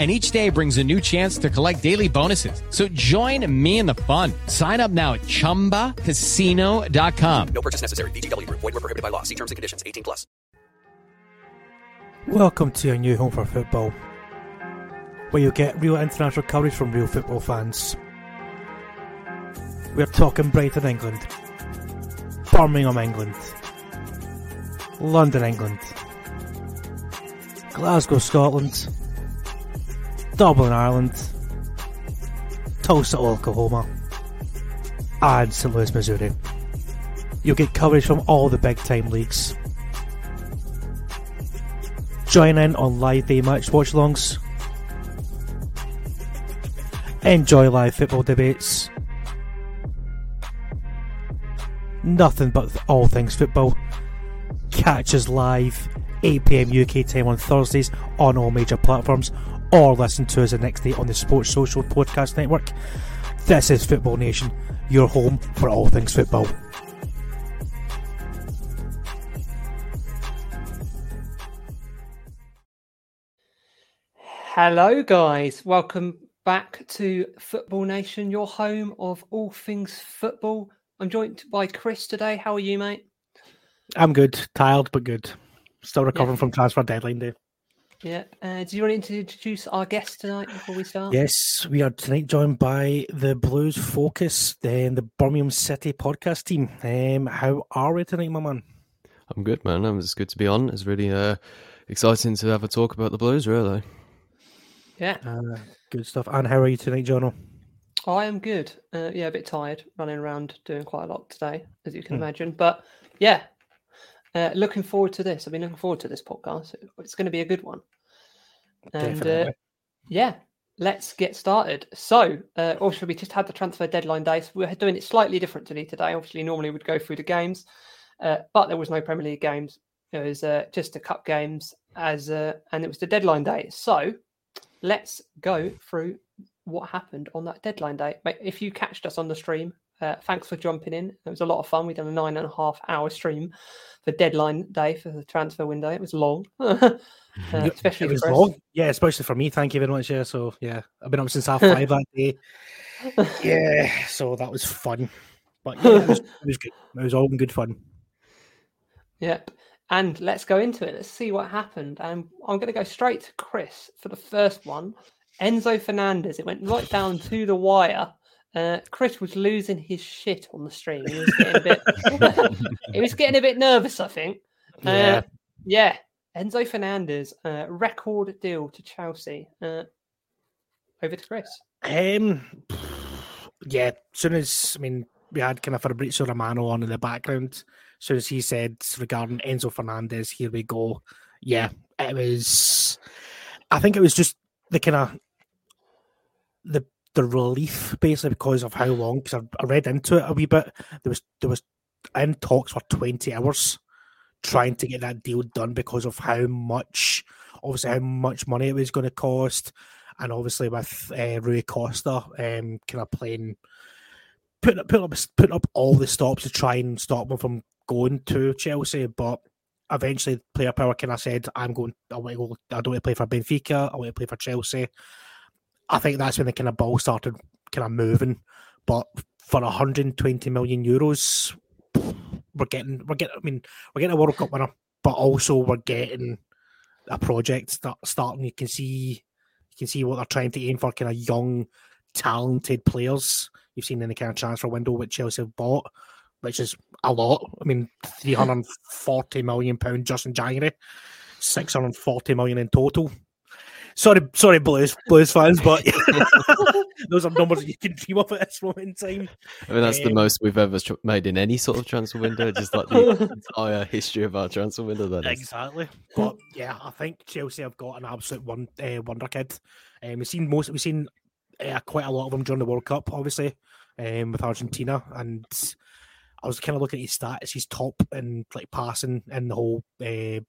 and each day brings a new chance to collect daily bonuses. So join me in the fun. Sign up now at ChumbaCasino.com. No purchase necessary. VGW Group. Void were prohibited by law. See terms and conditions. 18 plus. Welcome to your new home for football, where you'll get real international coverage from real football fans. We're talking Brighton, England, Birmingham, England, London, England, Glasgow, Scotland, Dublin, Ireland, Tulsa, Oklahoma, and St. Louis, Missouri. You'll get coverage from all the big time leagues. Join in on live day match watch alongs. Enjoy live football debates. Nothing but all things football. Catch us live 8pm UK time on Thursdays on all major platforms or listen to us the next day on the Sports Social Podcast Network. This is Football Nation, your home for all things football. Hello, guys. Welcome back to Football Nation, your home of all things football. I'm joined by Chris today. How are you, mate? I'm good. Tired, but good. Still recovering yeah. from transfer deadline day. Yeah. Uh, do you want to introduce our guest tonight before we start? Yes, we are tonight joined by the Blues Focus, then the Birmingham City podcast team. Um, how are we tonight, my man? I'm good, man. It's good to be on. It's really uh, exciting to have a talk about the Blues, really. Yeah. Uh, good stuff. And how are you tonight, Jono? I am good. Uh, yeah, a bit tired, running around doing quite a lot today, as you can mm. imagine. But yeah, uh, looking forward to this. I've been looking forward to this podcast. It's going to be a good one. And uh, yeah, let's get started. So, uh, obviously, we just had the transfer deadline day. So we're doing it slightly differently today. Obviously, normally we'd go through the games, uh, but there was no Premier League games. It was uh, just the cup games, as uh, and it was the deadline day. So, let's go through what happened on that deadline day. If you catched us on the stream, uh, thanks for jumping in. It was a lot of fun. We done a nine and a half hour stream for deadline day for the transfer window. It was long, uh, especially it was long. Yeah, especially for me. Thank you very much. Yeah, so yeah, I've been up since half five that day. Yeah, so that was fun. But yeah, it was, it was good. It was all good fun. Yep. And let's go into it. Let's see what happened. And I'm going to go straight to Chris for the first one. Enzo Fernandez. It went right down to the wire. Uh, Chris was losing his shit on the stream. He was getting a bit. he was getting a bit nervous. I think. Uh, yeah. Yeah. Enzo Fernandez, uh, record deal to Chelsea. Uh, over to Chris. Um. Yeah. Soon as I mean, we had kind of Fabrizio Romano on in the background. As soon as he said regarding Enzo Fernandez, here we go. Yeah, it was. I think it was just the kind of the the relief basically because of how long because I, I read into it a wee bit. There was there was in talks for twenty hours trying to get that deal done because of how much obviously how much money it was going to cost, and obviously with uh, Rui Costa um, kind of playing putting up, putting up, putting up all the stops to try and stop them from going to Chelsea, but eventually player power kind of said, "I'm going. I want to go. I don't want to play for Benfica. I want to play for Chelsea." I think that's when the kind of ball started kind of moving. But for 120 million euros, we're getting we're getting. I mean, we're getting a World Cup winner, but also we're getting a project start, starting. You can see you can see what they're trying to aim for. Kind of young, talented players. You've seen in the kind of transfer window which Chelsea have bought, which is a lot. I mean, 340 million pound just in January, 640 million in total. Sorry, sorry, Blues Blues fans, but those are numbers you can dream of at this moment in time. I mean, that's the Um, most we've ever tr- made in any sort of transfer window, just like the entire history of our transfer window. That is. Exactly. But yeah, I think Chelsea have got an absolute one uh, wonder kid. Um, we've seen most. We've seen uh, quite a lot of them during the World Cup, obviously, um, with Argentina. And I was kind of looking at his stats. He's top in like passing in the whole uh,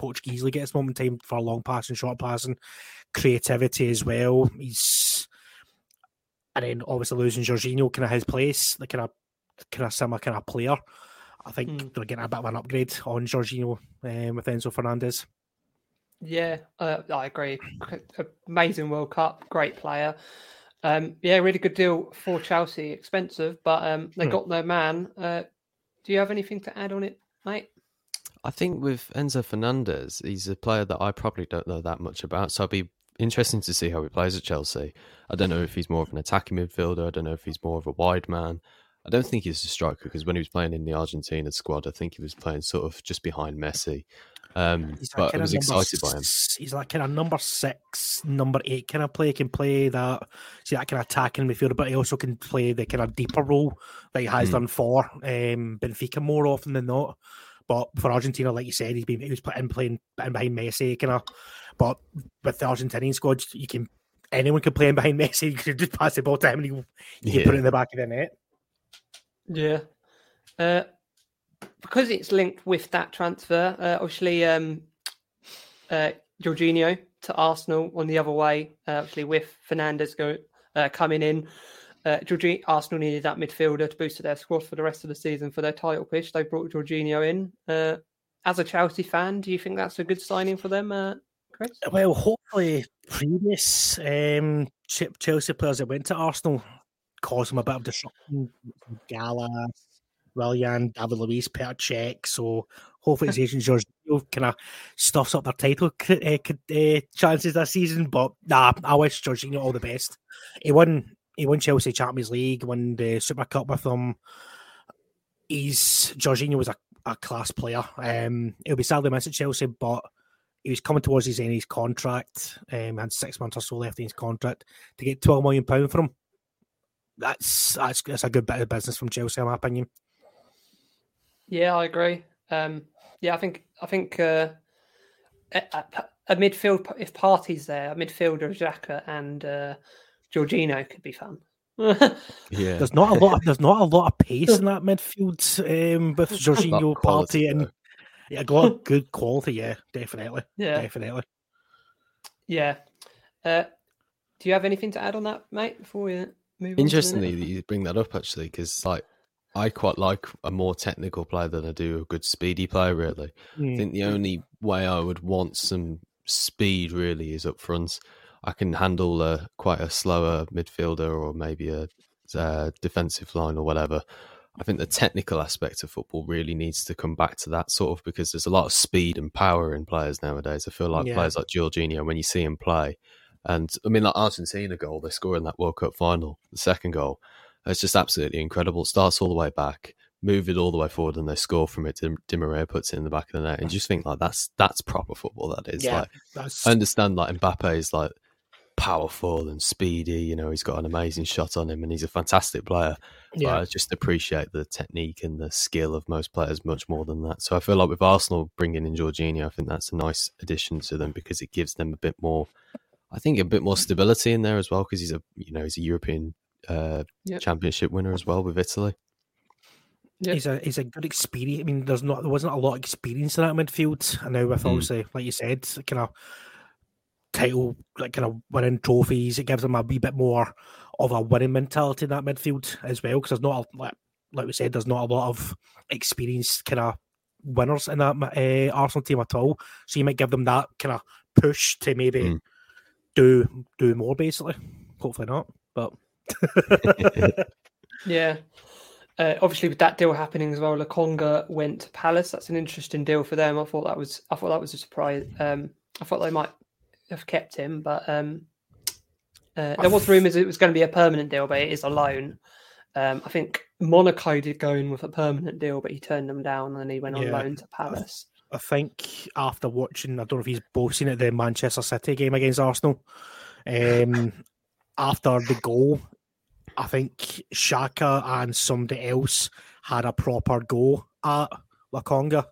Portuguese league at this moment in time for long passing, short passing, creativity as well. He's and then obviously losing Jorginho, kind of his place, the kind of kind of similar kind of player. I think Hmm. they're getting a bit of an upgrade on Jorginho um, with Enzo Fernandez. Yeah, uh, I agree. Amazing World Cup, great player. Um, yeah, really good deal for Chelsea. Expensive, but um, they Hmm. got their man. Uh, do you have anything to add on it, mate? I think with Enzo Fernandez, he's a player that I probably don't know that much about. So I'd be interesting to see how he plays at Chelsea. I don't know if he's more of an attacking midfielder. I don't know if he's more of a wide man. I don't think he's a striker because when he was playing in the Argentina squad, I think he was playing sort of just behind Messi. Um, He's but I kind was excited by him. He's like kind of number six, number eight kind of play. He can play that, see that kind of attacking midfielder, but he also can play the kind of deeper role that he has Hmm. done for um, Benfica more often than not. But for Argentina, like you said, he's been he was put in playing in behind Messi, kind of. But with the Argentinian squad, you can anyone can play in behind Messi. You can just pass the ball to him and you, you can put it in the back of the net. Yeah. Uh, because it's linked with that transfer, uh, obviously, um, uh, Jorginho to Arsenal on the other way, uh, actually, with Fernandez go, uh, coming in. Uh, Jorginho, Arsenal needed that midfielder to boost their squad for the rest of the season for their title push. They brought Jorginho in. Uh, as a Chelsea fan, do you think that's a good signing for them, uh, Chris? Well, hopefully, previous um, Chelsea players that went to Arsenal caused them a bit of disruption. Gala, Willian, David Luiz, Petr Cech. So hopefully, his agent Jorginho kind of stuffs up their title uh, uh, chances this season. But nah, I wish Jorginho all the best. He won. He won Chelsea Champions League, won the Super Cup with them. He's Jorginho was a, a class player. Um, he'll be sadly missed at Chelsea, but he was coming towards his end of his contract. Um, had six months or so left in his contract to get twelve million pound from him. That's that's that's a good bit of business from Chelsea, in my opinion. Yeah, I agree. Um, yeah, I think I think uh, a, a, midfield if Partey's there, a midfielder Xhaka and uh, Jorginho could be fun. Yeah. There's not a lot. Of, there's not a lot of pace in that midfield um, with Jorginho, Lot of quality, Partey, and though. yeah, a lot of good quality. Yeah, definitely, yeah, definitely. yeah. Uh, do you have anything to add on that, mate? Before we move on. to the Interestingly, next? that you bring that up actually, because like I quite like a more technical player than I do a good speedy player. Really, I Mm. think the only way I would want some speed really is up front. I can handle a, quite a slower midfielder or maybe a, uh defensive line or whatever. I think the technical aspect of football really needs to come back to that sort of because there's a lot of speed and power in players nowadays. I feel like Yeah. players like Jorginho, when you see him play, and I mean, like Argentina goal, they score in that World Cup final, the second goal. It's just absolutely incredible. It starts all the way back, move it all the way forward, and they score from it. Di, Di Maria puts it in the back of the net, and you just think like that's that's proper football. That is Yeah, like I understand like Mbappe is like powerful and speedy. You know, he's got an amazing shot on him, and he's a fantastic player. But yeah. I just appreciate the technique and the skill of most players much more than that. So I feel like with Arsenal bringing in Jorginho, I think that's a nice addition to them because it gives them a bit more. I think a bit more stability in there as well because he's a you know he's a European uh, Yep. championship winner as well with Italy. Yeah. He's a he's a good experience. I mean, there's not there wasn't a lot of experience in that midfield, and now with Mm. obviously, like you said, kind of title, like kind of winning trophies, it gives them a wee bit more of a winning mentality in that midfield as well. Because there's not a, like like we said, there's not a lot of experienced kind of winners in that uh, Arsenal team at all. So you might give them that kind of push to maybe Mm. do do more. Basically, hopefully not, but. Yeah. Uh, obviously, with that deal happening as well, Lokonga went to Palace. That's an interesting deal for them. I thought that was I thought that was a surprise. Um, I thought they might have kept him, but um, uh, there was rumours it was going to be a permanent deal, but it is a loan. Um, I think Monaco did go in with a permanent deal, but he turned them down and then he went on Yeah. loan to Palace. I think after watching, I don't know if he's both seen it, the Manchester City game against Arsenal. Um, after the goal, I think Xhaka and somebody else had a proper go at Lokonga,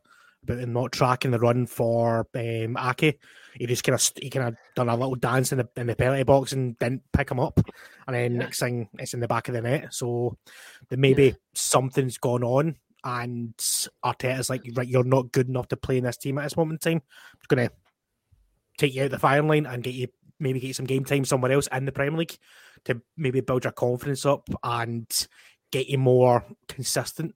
but in not tracking the run for um, Ake. He just kind of he kind of done a little dance in the in the penalty box and didn't pick him up, and then Yeah. next thing it's in the back of the net. So there maybe something's gone on, and Arteta's like, right, you're not good enough to play in this team at this moment in time. I'm just going to take you out the firing line and get you maybe get you some game time somewhere else in the Premier League to maybe build your confidence up and get you more consistent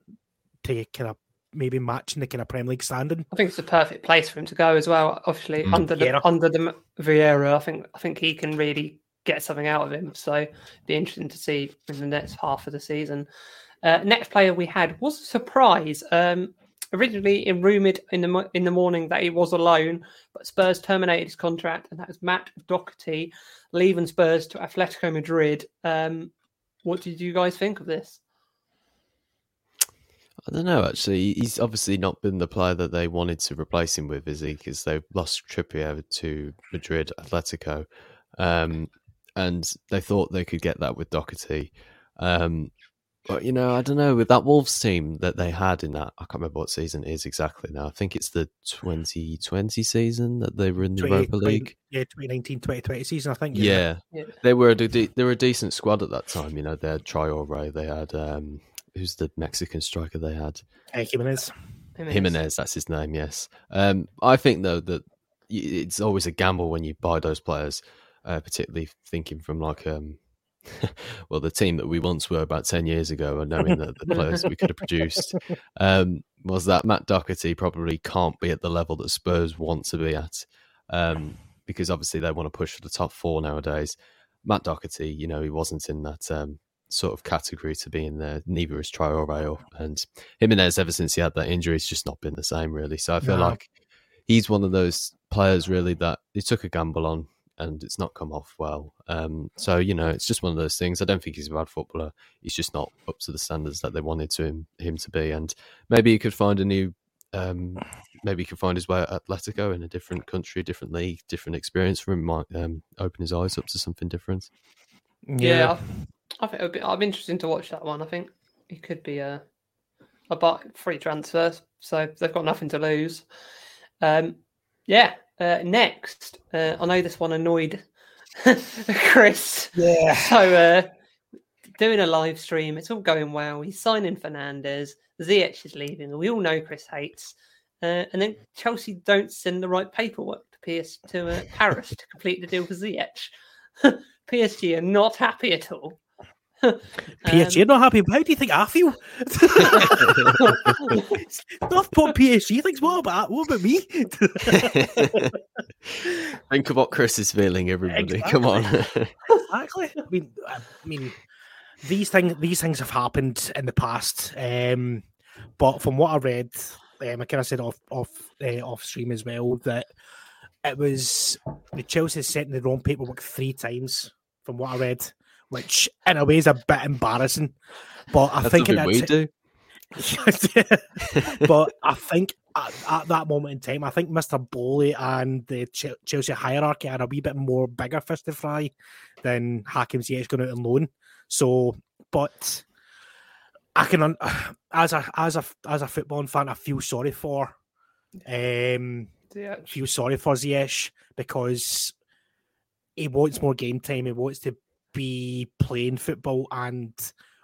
to kind of maybe matching the kind of Premier League standing. I think it's the perfect place for him to go as well. Obviously, Mm. under the Yeah. under the Vieira, I think I think he can really get something out of him. So, be interesting to see in the next half of the season. Uh, next player we had was a surprise. Um, originally, it rumored in the in the morning that he was alone, but Spurs terminated his contract, and that was Matt Doherty leaving Spurs to Atletico Madrid. Um, what did you guys think of this? I don't know. Actually, he's obviously not been the player that they wanted to replace him with, is he? Because they lost Trippier to Madrid, Atletico, um, and they thought they could get that with Doherty. Um, but you know, I don't know. With that Wolves team that they had in that, I can't remember what season it is exactly now. I think it's the 2020 season that they were in the 20 Europa 20 League. Yeah, 2019 2020 season, I think. isn't? Yeah, Yeah. they were a de- they were a decent squad at that time. You know, they had Traore, they had um, who's the Mexican striker they had. Uh, Jimenez. Jimenez, that's his name. Yes, um, I think though that it's always a gamble when you buy those players, uh, particularly thinking from like um, well, the team that we once were about ten years ago, and knowing that the players we could have produced um, was that Matt Doherty probably can't be at the level that Spurs want to be at, um, because obviously they want to push for the top four nowadays. Matt Doherty, you know, he wasn't in that um, sort of category to be in there. Neither is Traore or rail. and Jimenez. Ever since he had that injury, it's just not been the same really. So I feel No. like he's one of those players really that he took a gamble on and it's not come off well. Um, so you know, it's just one of those things. I don't think he's a bad footballer. He's just not up to the standards that they wanted to him, him to be. And maybe he could find a new. Um, maybe he could find his way at Atletico in a different country, different league, different experience for him. Might um, open his eyes up to something different. Yeah, I, I think it'll be, I'm interested to watch that one. I think it could be a a buy, free transfer, so they've got nothing to lose. Um, yeah. Uh, next, uh, I know this one annoyed Chris. Yeah. So uh, doing a live stream, it's all going well. He's signing Fernandez. Ziyech is leaving. We all know Chris hates. Uh, and then Chelsea don't send the right paperwork to PS to uh, Paris to complete the deal for Ziyech. PSG are not happy at all. PSG are not happy. How do you think I feel? Not what PSG thinks. What about what about me? Think of what Chris is feeling, everybody. Come on. exactly. I mean, I mean, these things these things have happened in the past. Um, but from what I read, um, I kind of said off off uh, off stream as well that it was the Chelsea sent the wrong paperwork three times. From what I read, which in a way is a bit embarrassing. But I That's think in something that we ti- do. but I think at, at that moment in time, I think Mr. Boehly and the Ch- Chelsea hierarchy are a wee bit more bigger fish to fry than Hakim Ziyech going out on loan. So, but I can, un- as a as a as a football fan, I feel sorry for, um, Ziyech. feel sorry for Ziyech because he wants more game time. He wants to be playing football and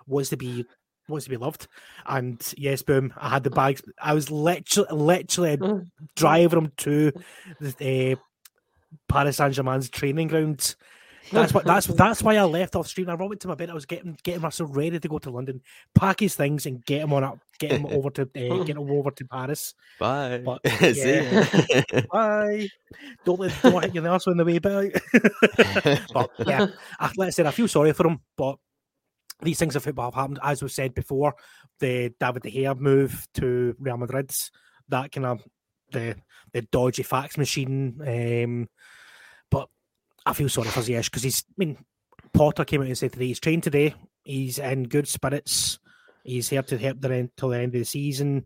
wants to be wants to be loved. And yes, boom, I had the bags. I was literally literally driving him to the uh, Paris Saint Germain's training ground That's what that's that's why I left off stream. I went to my bed. I was getting getting myself ready to go to London, pack his things, and get him on up, get him over to uh, get him over to Paris. Bye. But, yeah. Bye. Don't let don't hit your arse on the way back. but yeah, I, like I said, I feel sorry for him, but these things of football have happened. As we said before, the David De Gea move to Real Madrid, that kind of the the dodgy fax machine. Um, I feel sorry for Ziyech because he's. I mean, Potter came out and said today he's trained today. He's in good spirits. He's here to help the end till the end of the season,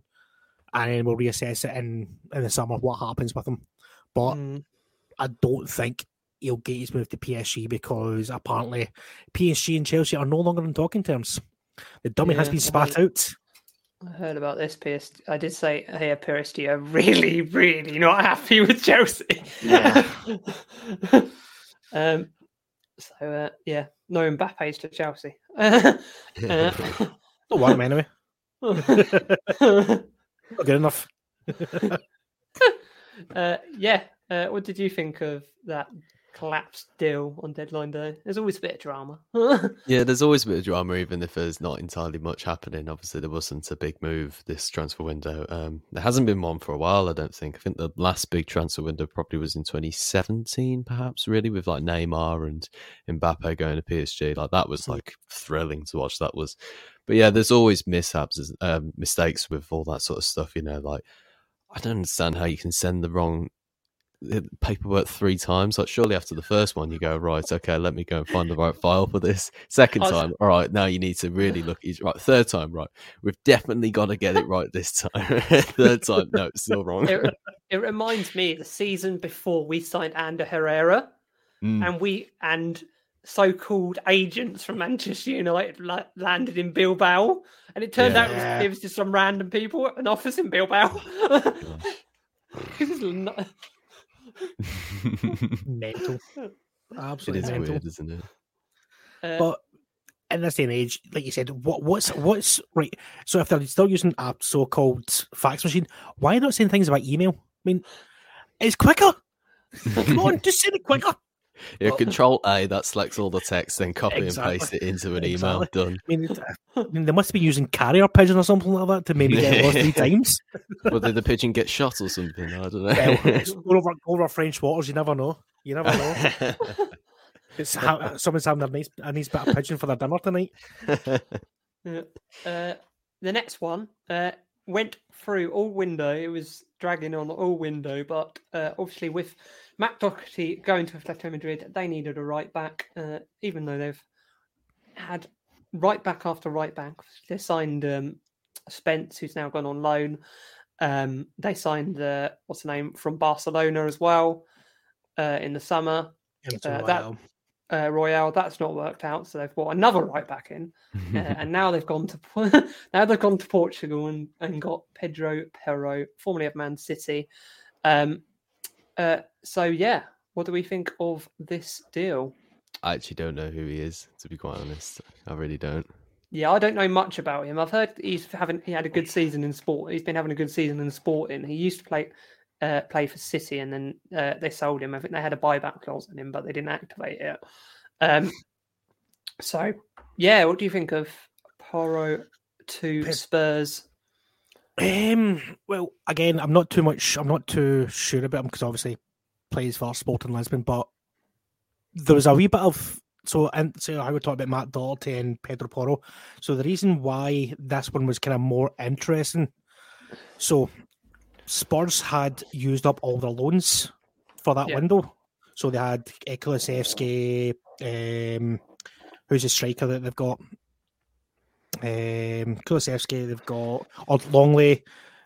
and then we'll reassess it in in the summer what happens with him. But Mm. I don't think he'll get his move to PSG because apparently PSG and Chelsea are no longer in talking terms. The dummy has been spat out. I heard about this. PS. I did say here PSG are really, really not happy with Chelsea. Yeah. um. So uh, yeah, no Mbappe's to Chelsea. uh, Don't want him anyway. Not good enough. uh, yeah. Uh, what did you think of that collapsed deal on deadline day? There's always a bit of drama. Yeah, there's always a bit of drama, even if there's not entirely much happening. Obviously, there wasn't a big move this transfer window. Um, there hasn't been one for a while, I don't think. I think the last big transfer window probably was in 2017, perhaps, really, with like Neymar and Mbappe going to PSG. Like, that was like thrilling to watch. That was, but yeah, there's always mishaps, um, mistakes with all that sort of stuff, you know, like, I don't understand how you can send the wrong paperwork three times. Like, surely after the first one, you go, right, okay, let me go and find the right file for this. Second time, all right, now you need to really look each, right. Third time, right, we've definitely got to get it right this time. Third time, no, it's still wrong. it, it reminds me the season before we signed Ander Herrera, Mm. and we and so-called agents from Manchester United la- landed in Bilbao, and it turned out it was, it was just some random people at an office in Bilbao. Not- Mental. Absolutely is mental. weird, isn't it? uh, But in this day and age, like you said, what what's what's right? So if they're still using a so-called fax machine, why not saying things about email? I mean, it's quicker. Come on, just send it quicker. Yeah, Control A, that selects all the text, then copy and paste it into an email. Done. I mean, I mean, they must be using carrier pigeon or something like that to maybe get lost three times. Well, did the pigeon get shot or something? I don't know. it's go over over French waters. You never know. You never know. It's ha- someone's having a nice a nice bit of pigeon for their dinner tonight. Yeah. Uh, the next one uh, went through all window. It was dragging on all window, but uh, obviously with Matt Doherty going to Atletico Madrid, they needed a right back. Uh, even though they've had right back after right back, they signed um, Spence, who's now gone on loan. Um, they signed uh, what's the name from Barcelona as well uh, in the summer. Uh, that-. Uh, Royal, that's not worked out, so they've brought another right back in uh, and now they've gone to now they've gone to Portugal and, and got Pedro Porro, formerly of Man City. Um, uh, so yeah, what do we think of this deal? I actually don't know who he is, to be quite honest. I really don't. Yeah, I don't know much about him. I've heard he's having he had a good season in sport. He's been having a good season in sporting. He used to play uh, play for City, and then uh, they sold him. I think they had a buyback clause on him, but they didn't activate it. Um, so yeah, what do you think of Porro to Spurs? Um. Well, again, I'm not too much. I'm not too sure about him because obviously plays for Sporting Lisbon, but there was a wee bit of so and so I would talk about Matt Doherty and Pedro Porro. So the reason why this one was kind of more interesting. So Spurs had used up all their loans for that Yeah. window. So they had uh, um, who's a striker that they've got? Um, Kulusevski, they've got or Lenglet,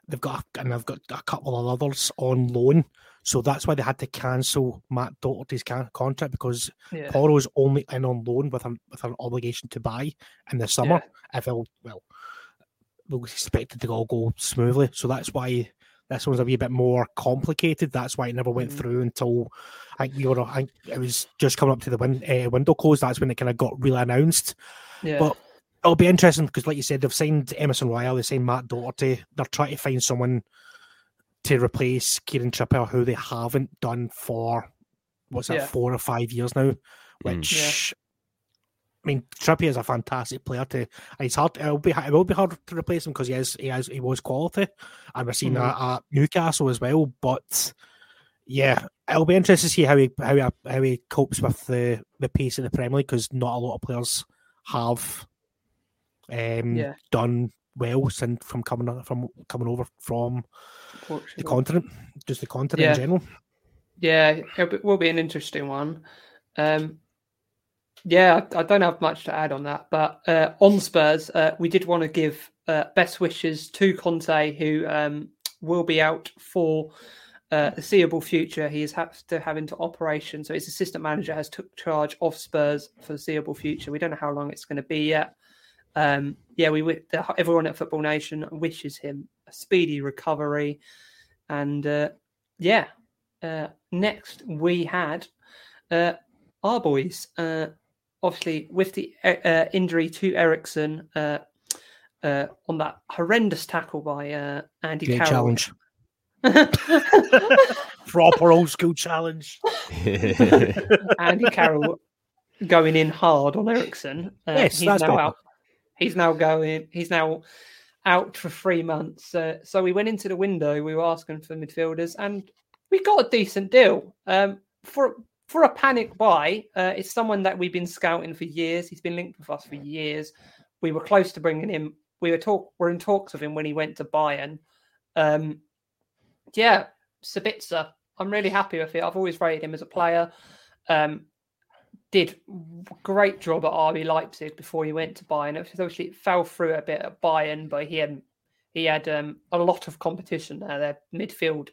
they've got and they've got a couple of others on loan. So that's why they had to cancel Matt Doherty's can- contract because Yeah. Porro's only in on loan with an with an obligation to buy in the summer. If it'll well, we expected to all go smoothly. So that's why this one's a wee bit more complicated. That's why it never went Mm. through until I think we were. I think it was just coming up to the win, uh, window close. That's when it kind of got really announced. Yeah. But it'll be interesting because, like you said, they've signed Emerson Royal, they signed Matt Doherty. They're trying to find someone to replace Kieran Trippier, who they haven't done for what's that, Yeah. four or five years now. which I mean, Trippier is a fantastic player to. It's hard. It'll be it will be hard to replace him because he is he has he was quality, and we're seeing Mhm. that at Newcastle as well. But yeah, it'll be interesting to see how he how he how he copes with the the pace of the Premier League because not a lot of players have um Yeah. done well since from coming from coming over from the continent, just the continent Yeah. in general. Yeah, it will be an interesting one. Um, yeah, I don't have much to add on that, but uh, on Spurs, uh, we did want to give uh, best wishes to Conte, who um, will be out for uh, the seeable future. He is to have into operation, so his assistant manager has took charge of Spurs for the seeable future. We don't know how long it's going to be yet. Um, yeah, we everyone at Football Nation wishes him a speedy recovery, and uh, yeah, uh, next we had uh, our boys. Uh, obviously, with the uh, injury to Eriksen uh, uh, on that horrendous tackle by uh, Andy Great Carroll. challenge, proper old school challenge. Andy Carroll going in hard on Eriksen. Uh, Yes, he's that's now out. He's now going. He's now out for three months. Uh, so we went into the window. We were asking for midfielders, and we got a decent deal um, for for a panic buy. Uh, it's someone that we've been scouting for years. He's been linked with us for years. We were close to bringing him. We were talk. We're in talks with him when he went to Bayern. Um, yeah, Sabitzer. I'm really happy with it. I've always rated him as a player. Um, did great job at RB Leipzig before he went to Bayern. It was obviously it fell through a bit at Bayern, but he had he had um, a lot of competition there. Their midfield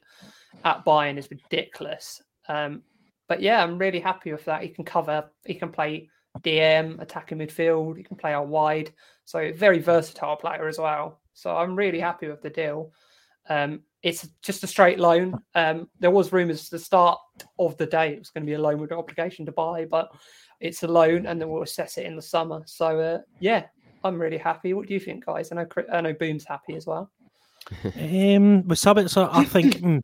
at Bayern is ridiculous. Um, but yeah, I'm really happy with that. He can cover. He can play DM, attacking midfield. He can play out wide. So very versatile player as well. So I'm really happy with the deal. Um, it's just a straight loan. Um, there was rumours at the start of the day it was going to be a loan with an obligation to buy, but it's a loan, and then we'll assess it in the summer. So uh, yeah, I'm really happy. What do you think, guys? I know I know Boom's happy as well. Um, with Sabitzer, I think mm,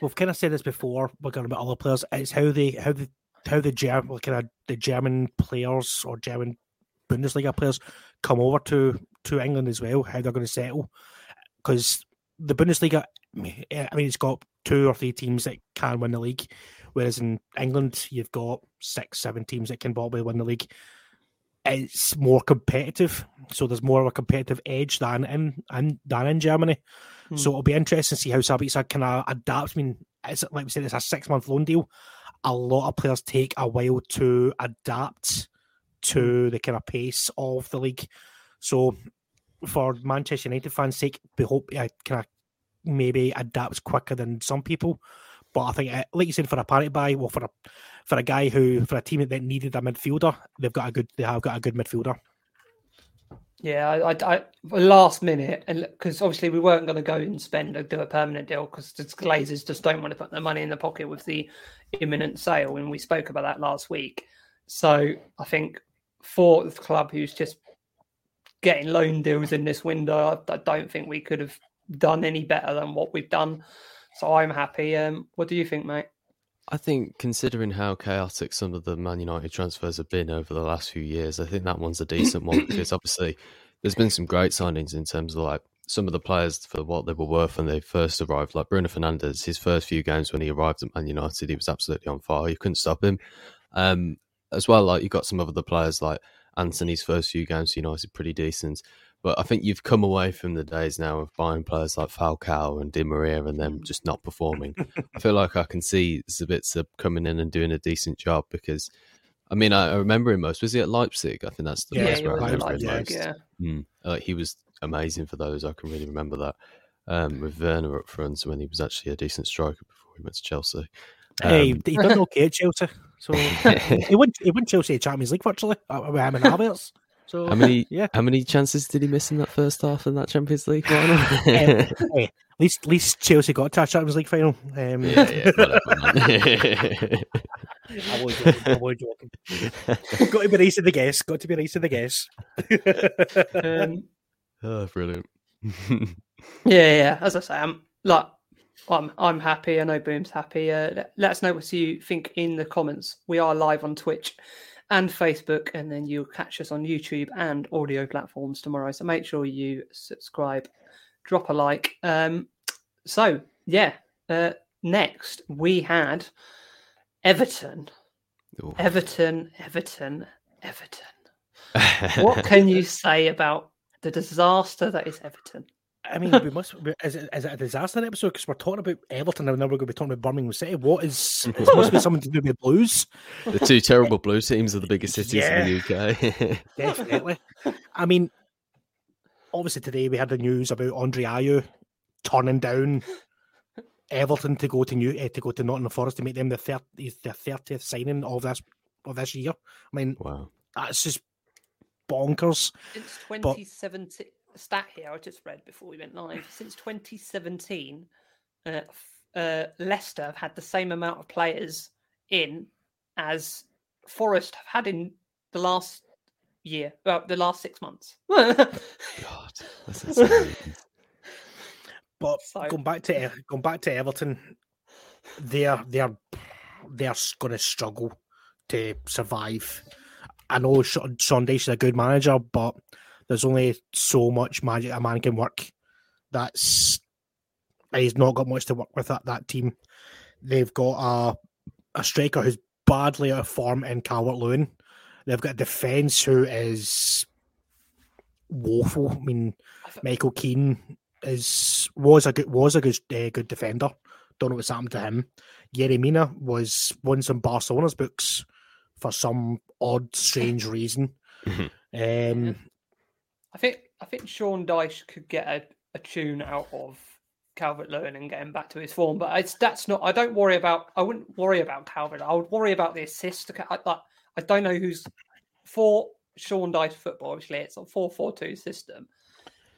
we've kind of said this before. We're going about other players. It's how they how the how the German kind of the German players or German Bundesliga players come over to to England as well. How they're going to settle because the Bundesliga. Eh, I mean, it's got two or three teams that can win the league, whereas in England you've got six, seven teams that can probably win the league. It's more competitive, so there's more of a competitive edge than in, in than in Germany. So it'll be interesting to see how Sabitzer can uh, adapt. I mean, it's, like we said, it's a six month loan deal. A lot of players take a while to adapt to the kind of pace of the league. So, for Manchester United fans' sake, we hope it kind of maybe adapts quicker than some people. But I think, uh, like you said, for a parity buy, well, for a for a guy who for a team that needed a midfielder, they've got a good they have got a good midfielder. Yeah, I, I, last minute, and because obviously we weren't going to go and spend or do a permanent deal because the Glazers just don't want to put their money in the pocket with the imminent sale, and we spoke about that last week. So I think for the club who's just getting loan deals in this window, I, I don't think we could have done any better than what we've done. So I'm happy. Um, what do you think, mate? I think, considering how chaotic some of the Man United transfers have been over the last few years, I think that one's a decent one because obviously there's been some great signings in terms of like some of the players for what they were worth when they first arrived. Like Bruno Fernandes, his first few games when he arrived at Man United, he was absolutely on fire. You couldn't stop him. Um, as well, like you got some of the players like Antony's first few games for United pretty decent. But I think you've come away from the days now of buying players like Falcao and Di Maria and them just not performing. I feel like I can see Sabitzer coming in and doing a decent job because, I mean, I, I remember him most. Was he at Leipzig? I think that's the Yeah, place where I remember him most. yeah. Mm. Like he was amazing for those. I can really remember that. Um, with Werner up front when he was actually a decent striker before he went to Chelsea. Hey, Um, he done okay at Chelsea. So he won he won Chelsea Champions League virtually uh, him and Havertz. So how many yeah. how many chances did he miss in that first half in that Champions League final? Um, at least, at least Chelsea got to a Champions League final. Um, yeah, yeah, whatever, man. I was joking. I was joking. got to be nice to the guests. Got to be nice to the guests. Um, oh, brilliant. Yeah, yeah. As I say, I'm like I'm I'm happy. I know Boom's happy. Uh, let, let us know what you think in the comments. We are live on Twitch and Facebook, and then you'll catch us on YouTube and audio platforms tomorrow. So make sure you subscribe, drop a like. Um, so yeah, uh, next we had Everton, Ooh. Everton, Everton, Everton. What can you say about the disaster that is Everton? I mean, we must. Is it, is it a disaster episode? Because we're talking about Everton and now we're going to be talking about Birmingham City. What is? It must be something to do with Blues. the two terrible blue teams are the biggest cities in the UK. Definitely. I mean, obviously today we had the news about Andre Ayew turning down Everton to go to New eh, to go to Nottingham Forest to make them the third the thirtieth signing of this of this year. I mean, wow. that's just bonkers. Since But- 2017, a stat here I just read before we went live. Since 2017, uh, uh, Leicester have had the same amount of players in as Forest have had in the last year, well, the last six months. God. But So- going back to going back to Everton, they're they're they're going to struggle to survive. I know Sean Dyche is a good manager, but there's only so much magic a man can work. That's he's not got much to work with at that team. They've got a a striker who's badly out of form in Calvert Lewin. They've got a defence who is woeful. I mean, Michael Keane is was a good was a good uh, good defender. Don't know what's happened to him. Yerry Mina was once in Barcelona's books for some odd, strange reason. Um, I think I think Sean Dyche could get a, a tune out of Calvert Lewin and get him back to his form, but it's that's not. I don't worry about. I wouldn't worry about Calvert. I would worry about the assist. to I, like, I don't know who's for Sean Dyche football. Obviously, it's a four-four-two system.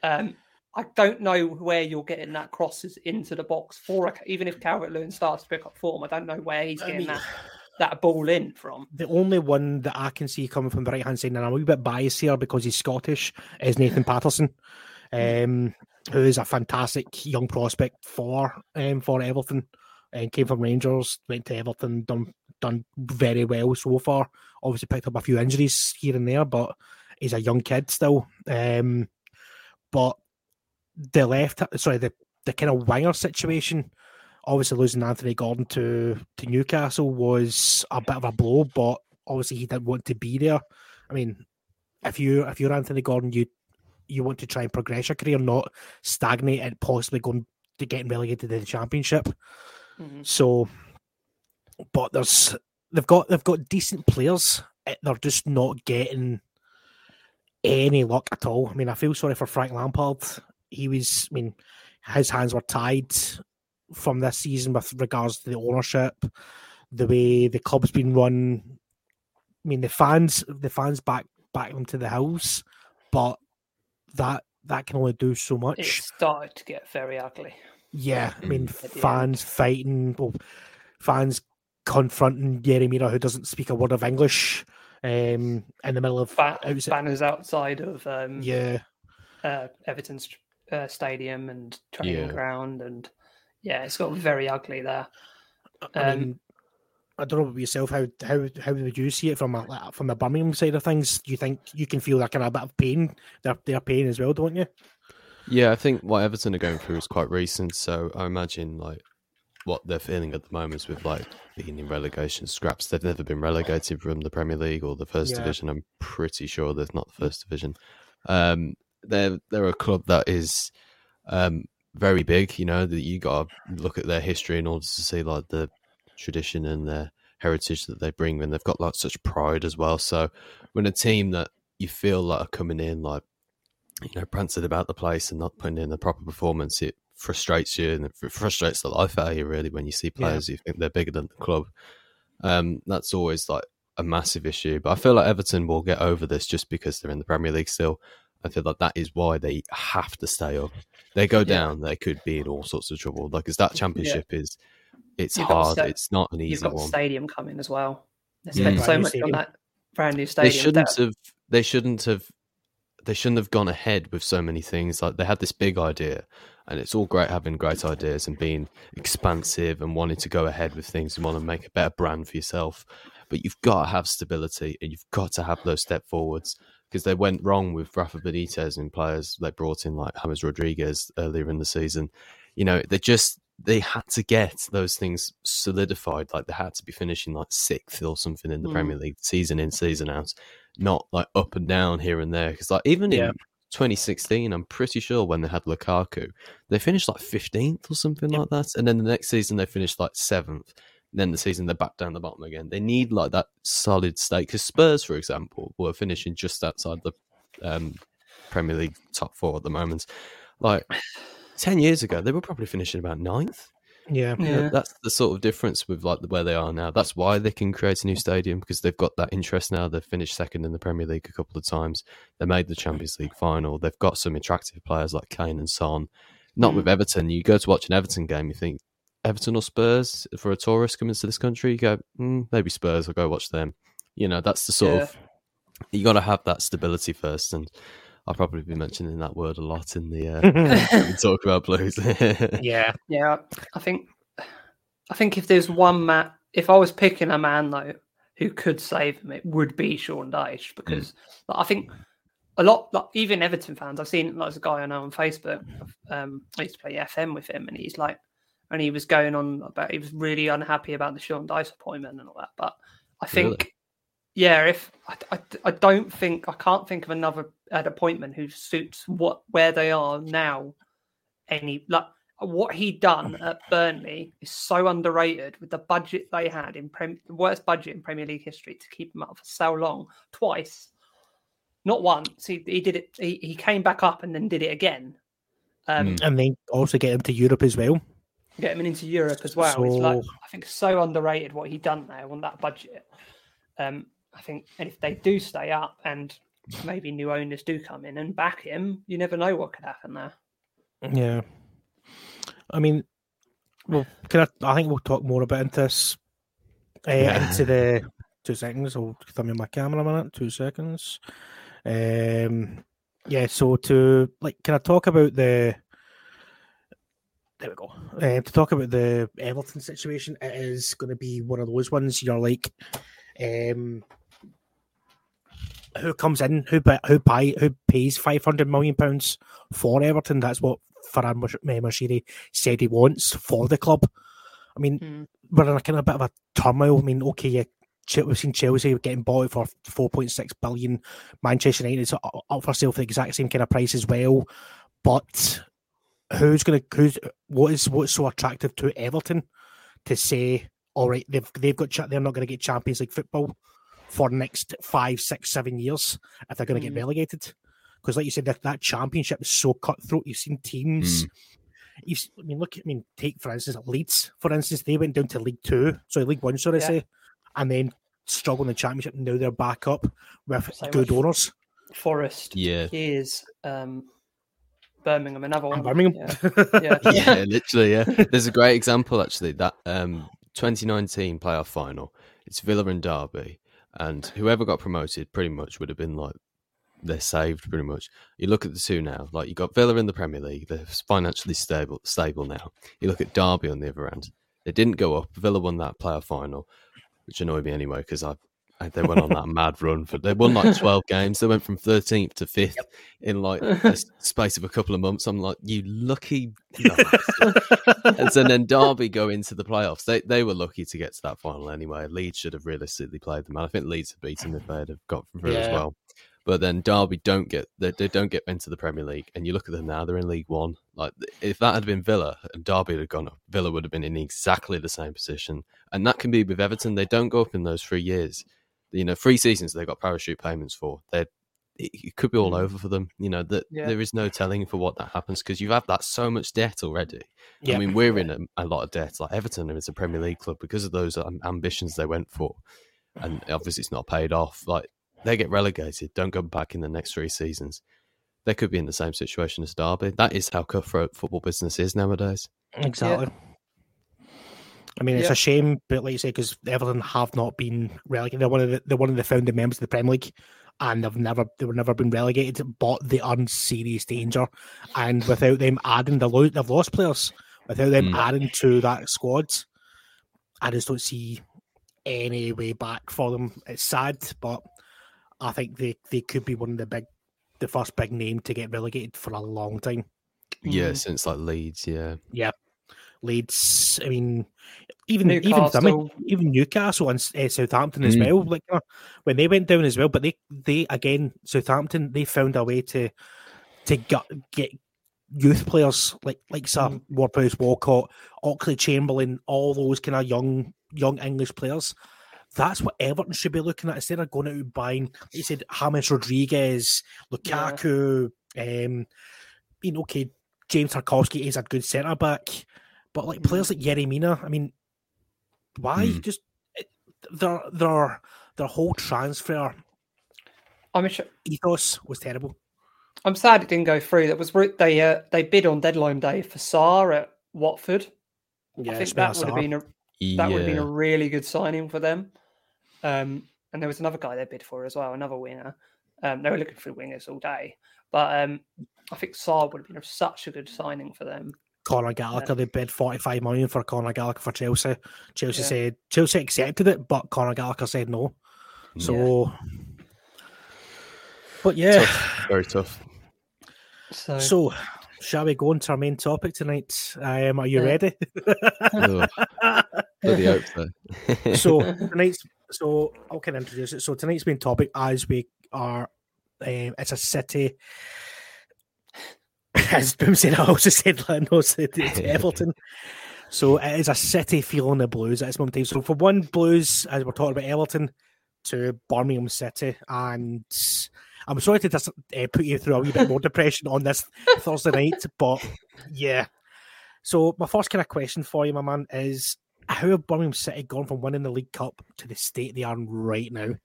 Um, I don't know where you're getting that crosses into the box for even if Calvert Lewin starts to pick up form. I don't know where he's I getting mean- that that ball in from. the only one that I can see coming from the right hand side, and I'm a wee bit biased here because he's Scottish, is Nathan Patterson, um, who is a fantastic young prospect for um, for Everton, and came from Rangers, went to Everton, done done very well so far. Obviously picked up a few injuries here and there, but he's a young kid still. Um, but the left, sorry, the the kind of winger situation obviously losing Anthony Gordon to to Newcastle was a bit of a blow, but obviously he didn't want to be there. I mean, if you if you're Anthony Gordon, you you want to try and progress your career, not stagnate and possibly going to getting relegated to the championship. Mhm. So, but there's they've got they've got decent players. eh, They're just not getting any luck at all. I mean, I feel sorry for Frank Lampard. He was, I mean, his hands were tied from this season with regards to the ownership, the way the club's been run. I mean, the fans, the fans back back them to the house, but that that can only do so much. It started to get very ugly. Yeah, I mean, At the fans fighting, well, fans confronting Yerry Mina, who doesn't speak a word of English, um, in the middle of Ba- outside- banners outside of um, Yeah, uh, Everton's uh, stadium and training Yeah. ground, and yeah, it's got very ugly there. I Um, mean, I don't know about yourself. How how how would you see it from a like, from the Birmingham side of things? Do you think you can feel that kind of a bit of pain? Their their pain as well, don't you? Yeah, I think what Everton are going through is quite recent, so I imagine like what they're feeling at the moment is with like being in relegation scraps. They've never been relegated from the Premier League or the First Yeah. Division. I'm pretty sure they're not the First Division. Um, they're they're a club that is um, very big. You know that you got to look at their history in order to see like the tradition and their heritage that they bring, and they've got like such pride as well. So when a team that you feel like are coming in like you know, prancing about the place and not putting in the proper performance, it frustrates you and it frustrates the life out of you really when you see players you think they're bigger than the club. Um, that's always like a massive issue. But I feel like Everton will get over this just because they're in the Premier League still. I feel like that is why they have to stay up. They go down, they could be in all sorts of trouble. Like, because that championship is, it's You've hard. sta- it's not an easy You've got one. stadium coming as well. They Yeah. spent Brand so much stadium. on that brand new stadium. They stadium. shouldn't That- have. They shouldn't have they shouldn't have gone ahead with so many things. Like they had this big idea, and it's all great having great ideas and being expansive and wanting to go ahead with things and want to make a better brand for yourself. But you've got to have stability and you've got to have those step forwards because they went wrong with Rafa Benitez and players they brought in like James Rodriguez earlier in the season. You know, they just they had to get those things solidified. Like they had to be finishing like sixth or something in the Mm. Premier League season in, season out, not like up and down here and there. Because like even Yeah. in 2016, I'm pretty sure when they had Lukaku, they finished like 15th or something like that. And then the next season they finished like seventh. Then the season they're back down the bottom again. They need like that solid state. Because Spurs, for example, were finishing just outside the um, Premier League top four at the moment. Like 10 years ago, they were probably finishing about ninth. Yeah. You know, Yeah. that's the sort of difference with like where they are now. That's why they can create a new stadium because they've got that interest now. They've finished second in the Premier League a couple of times. They made the Champions League final. They've got some attractive players like Kane and Son. Not with Everton. You go to watch an Everton game, you think Everton or Spurs for a tourist coming to this country. You go, mm, maybe Spurs. I'll go watch them. You know, that's the sort Yeah. of you got to have that stability first. And I'll probably be mentioning that word a lot in the uh, talk about Blues. yeah. Yeah, I think I think if there's one man, if I was picking a man though who could save him, it would be Sean Dyche because like, I think a lot, like, even Everton fans, I've seen like, there's a guy I know on Facebook. Um, I used to play FM with him, and he's like, and he was going on about he was really unhappy about the Sean Dyche appointment and all that. But I think, Really? yeah, if I, I, I don't think I can't think of another an appointment who suits what where they are now. Any like what he done at Burnley is so underrated with the budget they had in Prem, the worst budget in Premier League history to keep him up for so long, twice, not once. He, he did it. He, he came back up and then did it again. Um, And then also get him to Europe as well. Get him into Europe as well. It's like I think so underrated what he done there on that budget. Um, I think, and if they do stay up and maybe new owners do come in and back him, you never know what could happen there. Yeah. I mean, well, can I, I think we'll talk more about into this. Uh, into the two seconds. I'll thumb in my camera a minute. Two seconds. Um, yeah. So to like, can I talk about the? There we go. Uh, to talk about the Everton situation, it is going to be one of those ones. You're like, um, who comes in, who who buy, who pays five hundred million pounds for Everton? That's what Farhan Mosh- eh, said he wants for the club. I mean, Mm. we're in a kind of bit of a turmoil. I mean, okay, yeah, we've seen Chelsea getting bought for four point six billion. Manchester United's up up for sale for the exact same kind of price as well. But who's gonna who's what is what's so attractive to Everton to say, all right, they've they've got they're not going to get Champions League football for next five, six, seven years if they're going to Mm. get relegated. Because, like you said, that, that championship is so cutthroat. You've seen teams. You've, s- I mean, look. I mean, take for instance Leeds. For instance, they went down to League Two, so League One, should I Yeah. say, and then struggled in the championship. Now they're back up with Same good with- owners. Forest, Yeah. Years, um, Birmingham, another one. Birmingham. Yeah. Yeah. yeah, literally. Yeah, there's a great example actually. That um, 2019 playoff final. It's Villa and Derby, and whoever got promoted pretty much would have been like they're saved pretty much. You look at the two now, like you got Villa in the Premier League, they're financially stable stable now. You look at Derby on the other end, they didn't go up. Villa won that playoff final, which annoyed me anyway because I. They went on that mad run for they won like twelve games. They went from thirteenth to fifth in like a s- space of a couple of months. I'm like, you lucky. and so then Derby go into the playoffs. They they were lucky to get to that final anyway. Leeds should have realistically played them, and I think Leeds had beaten them if they'd have got through as well. But then Derby don't get they, they don't get into the Premier League, and you look at them now; they're in League One. Like if that had been Villa and Derby had gone up, Villa would have been in exactly the same position. And that can be with Everton; they don't go up in those three years. You know, three seasons they got parachute payments for. They it, it could be all over for them. You know that Yeah. there is no telling for what that happens because you have that so much debt already. Yeah. I mean, we're in a, a lot of debt. Like Everton is a Premier League club because of those um, ambitions they went for, and obviously it's not paid off. Like they get relegated, don't go back in the next three seasons. They could be in the same situation as Derby. That is how cutthroat football business is nowadays. Exactly. I mean, it's Yeah. a shame, but like you say, because Everton have not been relegated. They're one of the they're one of the founding members of the Premier League, and they've never they were never been relegated, but they are in serious danger. And without them adding the lo- they've lost players, without them Mm. adding to that squad, I just don't see any way back for them. It's sad, but I think they, they could be one of the big the first big name to get relegated for a long time. Yeah, Mm. since like Leeds, yeah. yeah. Leeds. I mean, even even I Newcastle. mean, even Newcastle and uh, Southampton as Mm. well. Like uh, when they went down as well, but they they again Southampton they found a way to to get get youth players like like Sam Warphouse, Walcott, Oxlade Chamberlain, all those kind of young young English players. That's what Everton should be looking at instead of going out and buying. Like you said James Rodriguez, Lukaku. Um, you know, okay, James Tarkowski is a good centre back, but like players like Yerry Mina, I mean, why Mm. just it- their their their whole transfer I'm sure, ethos was terrible. I'm sad it didn't go through. That was they uh, they bid on deadline day for Sarr at Watford. Yeah, I think that would have been a that would have been a really good signing for them. Um, and there was another guy they bid for as well, another winger. Um, they were looking for wingers all day, but um, I think Sarr would have been such a good signing for them. Conor Gallagher. They bid forty five million for Conor Gallagher for Chelsea. Chelsea Yeah. said Chelsea accepted it, but Conor Gallagher said no. So, but yeah. Tough, very tough. So, So, shall we go into our main topic tonight? Um, are you Yeah. ready? Ugh, bloody hope so. so tonight's so I'll kind of introduce it. So tonight's main topic, as we are, um, it's a city. As Boom said, I also said no, said it's Everton. So it is a city feeling the blues at this moment in time. So for one, blues as we're talking about Everton to Birmingham City, and I'm sorry to just uh, put you through a wee bit more depression on this Thursday night, but yeah. So my first kind of question for you, my man, is how have Birmingham City gone from winning the League Cup to the state they are in right now?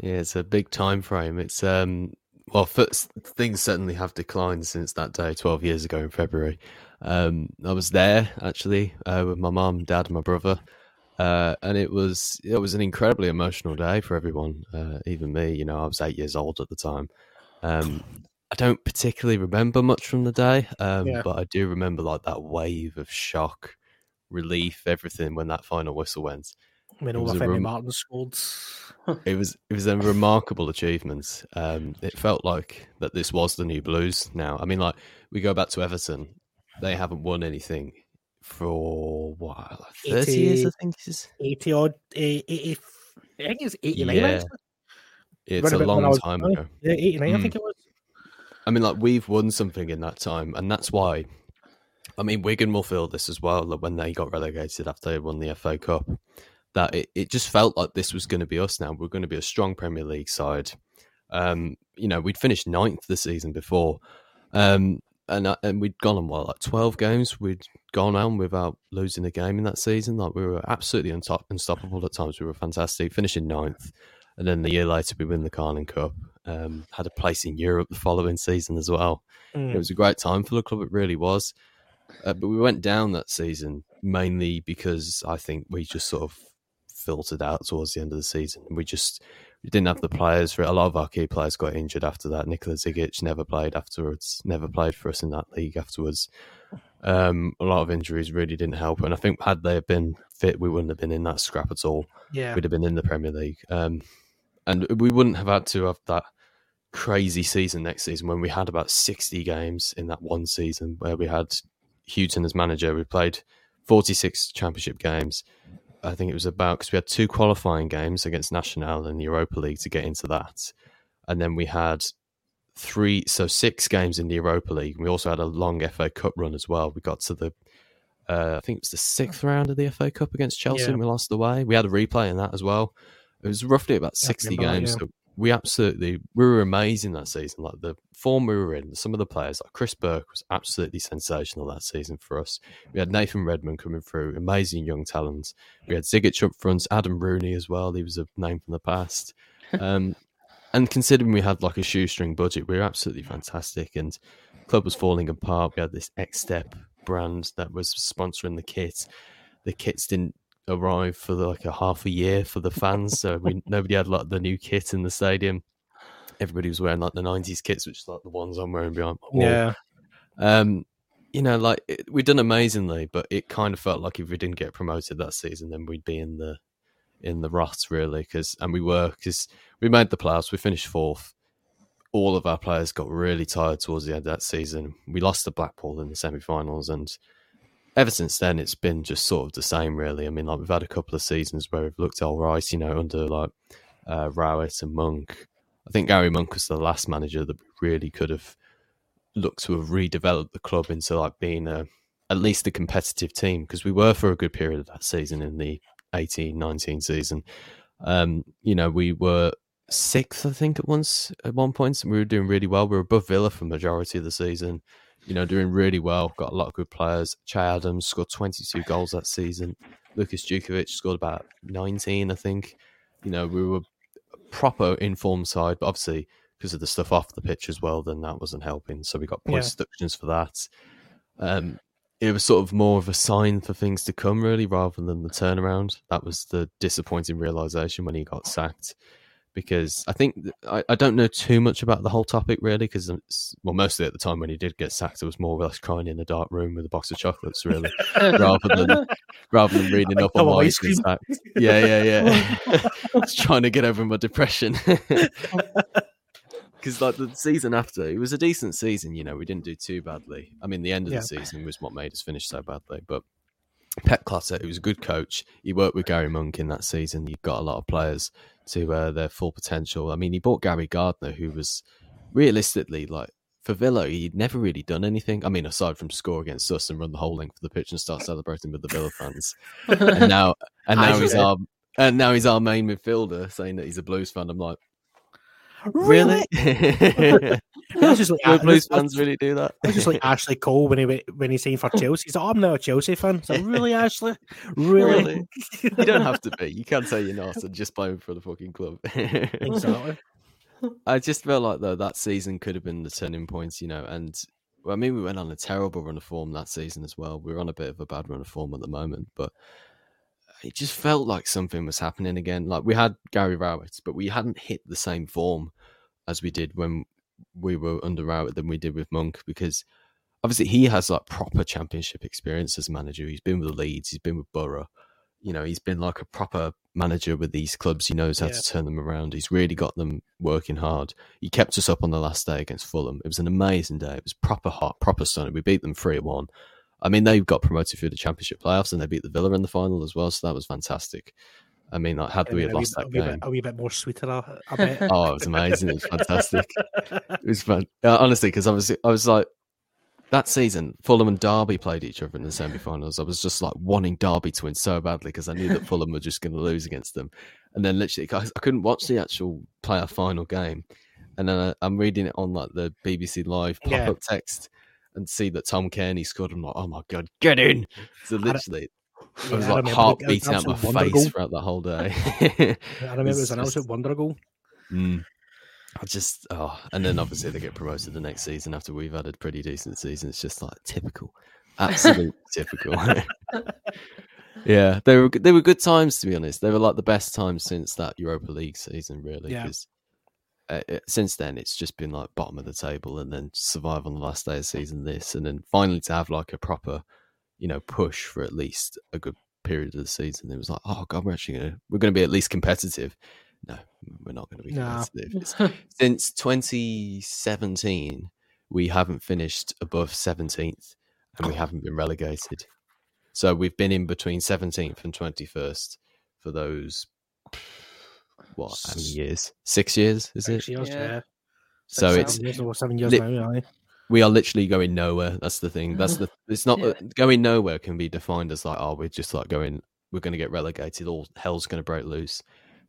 Yeah, it's a big time frame. It's um well, first, things certainly have declined since that day, twelve years ago in February. Um, I was there actually uh, with my mum, dad, and my brother, uh, and it was it was an incredibly emotional day for everyone, uh, even me. You know, I was eight years old at the time. Um, I don't particularly remember much from the day, um, Yeah. but I do remember like that wave of shock, relief, everything when that final whistle went When It was a Obafemi room- Martin scored. it was it was a remarkable achievement. Um, it felt like that this was the new Blues. Now, I mean, like we go back to Everton, they haven't won anything for what like thirty years, I think. Is. 80 odd, eh, 80, I think it's 89. Yeah. actually. It's a I long time ago. Yeah, 89, I Mm. think it was. I mean, like we've won something in that time, and that's why. I mean, Wigan will feel this as well. That when they got relegated after they won the FA Cup, that it, it just felt like this was going to be us. Now we're going to be a strong Premier League side. Um, you know, we'd finished ninth the season before, um, and uh, and we'd gone on what like twelve games. We'd gone on without losing a game in that season. Like we were absolutely untop- unstoppable at times. We were fantastic, finishing ninth, and then the year later we win the Carling Cup. Um, had a place in Europe the following season as well. Mm. It was a great time for the club. It really was. Uh, but we went down that season mainly because I think we just sort of filtered out towards the end of the season. We just we didn't have the players for it. A lot of our key players got injured after that. Nikola Zigic never played afterwards. Never played for us in that league afterwards. Um, a lot of injuries really didn't help. And I think had they been fit, we wouldn't have been in that scrap at all Yeah. we'd have been in the Premier League. Um, and we wouldn't have had to have that crazy season next season when we had about 60 games in that one season where we had Hughton as manager. We played 46 championship games. I think it was about because we had two qualifying games against Nacional and the Europa League to get into that. And then we had three, so six games in the Europa League. We also had a long FA Cup run as well. We got to the, uh, I think it was the sixth round of the FA Cup against Chelsea Yeah. and we lost the way. We had a replay in that as well. It was roughly about 60 remember that, games. yeah. So we absolutely, we were amazing that season. Like the form we were in, some of the players, like Chris Burke was absolutely sensational that season for us. We had Nathan Redmond coming through, amazing young talents. We had Zigic up front, Adam Rooney as well. He was a name from the past. Um, and considering we had like a shoestring budget, we were absolutely fantastic. And the club was falling apart. We had this Xtep brand that was sponsoring the kit. The kits didn't arrive for like a half a year for the fans, so we nobody had like the new kit in the stadium. everybody was wearing like the '90s kits, which is like the ones I'm wearing behind my wall. Yeah. Um, you know, like it, we've done amazingly, but it kind of felt like if we didn't get promoted that season, then we'd be in the in the rut really. Because and we were because we made the playoffs, we finished fourth. All of our players got really tired towards the end of that season. We lost to Blackpool in the semi-finals, and ever since then, it's been just sort of the same, really. I mean, like we've had a couple of seasons where we've looked all right, you know, under like uh, Rowett and Monk. I think Gary Monk was the last manager that really could have looked to have redeveloped the club into like being a at least a competitive team because we were for a good period of that season in the 18 19 season um you know we were sixth i think at once at one point and we were doing really well we were above villa for majority of the season you know doing really well got a lot of good players Che adams scored 22 goals that season Lukas Jutkiewicz scored about 19 i think you know we were a proper informed side but obviously because of the stuff off the pitch as well, then that wasn't helping. So we got points Yeah. deductions for that. Um, it was sort of more of a sign for things to come, really, rather than the turnaround. That was the disappointing realization when he got sacked. Because I think I, I don't know too much about the whole topic really, because um, well, mostly at the time when he did get sacked, I was more or less crying in a dark room with a box of chocolates, really, rather than rather than reading up on why he's been sacked. Yeah, yeah, yeah. I was trying to get over my depression. Because like the season after, it was a decent season. You know, we didn't do too badly. I mean, the end of Yeah. the season was what made us finish so badly. But Pep Clotet, who was a good coach, he worked with Gary Monk in that season. He got a lot of players to uh, their full potential. I mean, he bought Gary Gardner, who was realistically like for Villa, he'd never really done anything. I mean, aside from score against us and run the whole length of the pitch and start celebrating with the Villa fans. and now, and now he's our and now he's our main midfielder, saying that he's a Blues fan. I'm like, really? That's just like, Blues that's- fans really do that? It's just like Ashley Cole when he when he signed for Chelsea. He's like, "Oh, I'm now a Chelsea fan. So really, Ashley, really? Really? you don't have to be. You can't say you're not and just play for the fucking club. exactly. I just felt like though that season could have been the turning point, you know. And I mean, we went on a terrible run of form that season as well. We are on a bit of a bad run of form at the moment, but it just felt like something was happening again. Like we had Gary Rowett, but we hadn't hit the same form as we did when we were under Rowett than we did with Monk because obviously he has like proper championship experience as a manager. He's been with Leeds, he's been with Borough. You know, he's been like a proper manager with these clubs. He knows how Yeah. to turn them around. He's really got them working hard. He kept us up on the last day against Fulham. It was an amazing day. It was proper hot, proper sunny. We beat them 3 1. I mean, they got promoted through the championship playoffs and they beat the Villa in the final as well. So that was fantastic. I mean, like, had we had wee, lost that a, game. bit, a wee bit more sweeter, I, I bet. Oh, it was amazing. It was fantastic. It was fun. Uh, honestly, because I was, I was like, that season, Fulham and Derby played each other in the semi-finals. I was just like wanting Derby to win so badly because I knew that Fulham were just going to lose against them. And then literally, I, I couldn't watch the actual playoff final game. And then I, I'm reading it on like the BBC Live pop-up text and see that Tom Cairney scored. I'm like, oh my god, get in! So literally, I was I like heart the- beating out my face goal. throughout that whole day. I remember it was an just- absolute wonder goal. Mm. I just oh, and then obviously they get promoted the next season after we've had a pretty decent season. It's just like typical, absolute typical. yeah, they were they were good times to be honest. They were like the best times since that Europa League season, really. Yeah. Because uh, it- since then it's just been like bottom of the table, and then survive on the last day of season this, and then finally to have like a proper, you know, push for at least a good period of the season. It was like, oh god, we're actually gonna we're gonna be at least competitive. No, we're not going to be Nah. competitive. It's- since 2017, we haven't finished above 17th and we oh. haven't been relegated. So we've been in between 17th and 21st for those, what, how many years? Six years, is Six it? years, Yeah. yeah. So Six, it's, seven years or seven years lit- now. We are literally going nowhere. That's the thing. That's the, it's not, Yeah. going nowhere can be defined as like, oh, we're just like going, we're going to get relegated, all hell's going to break loose.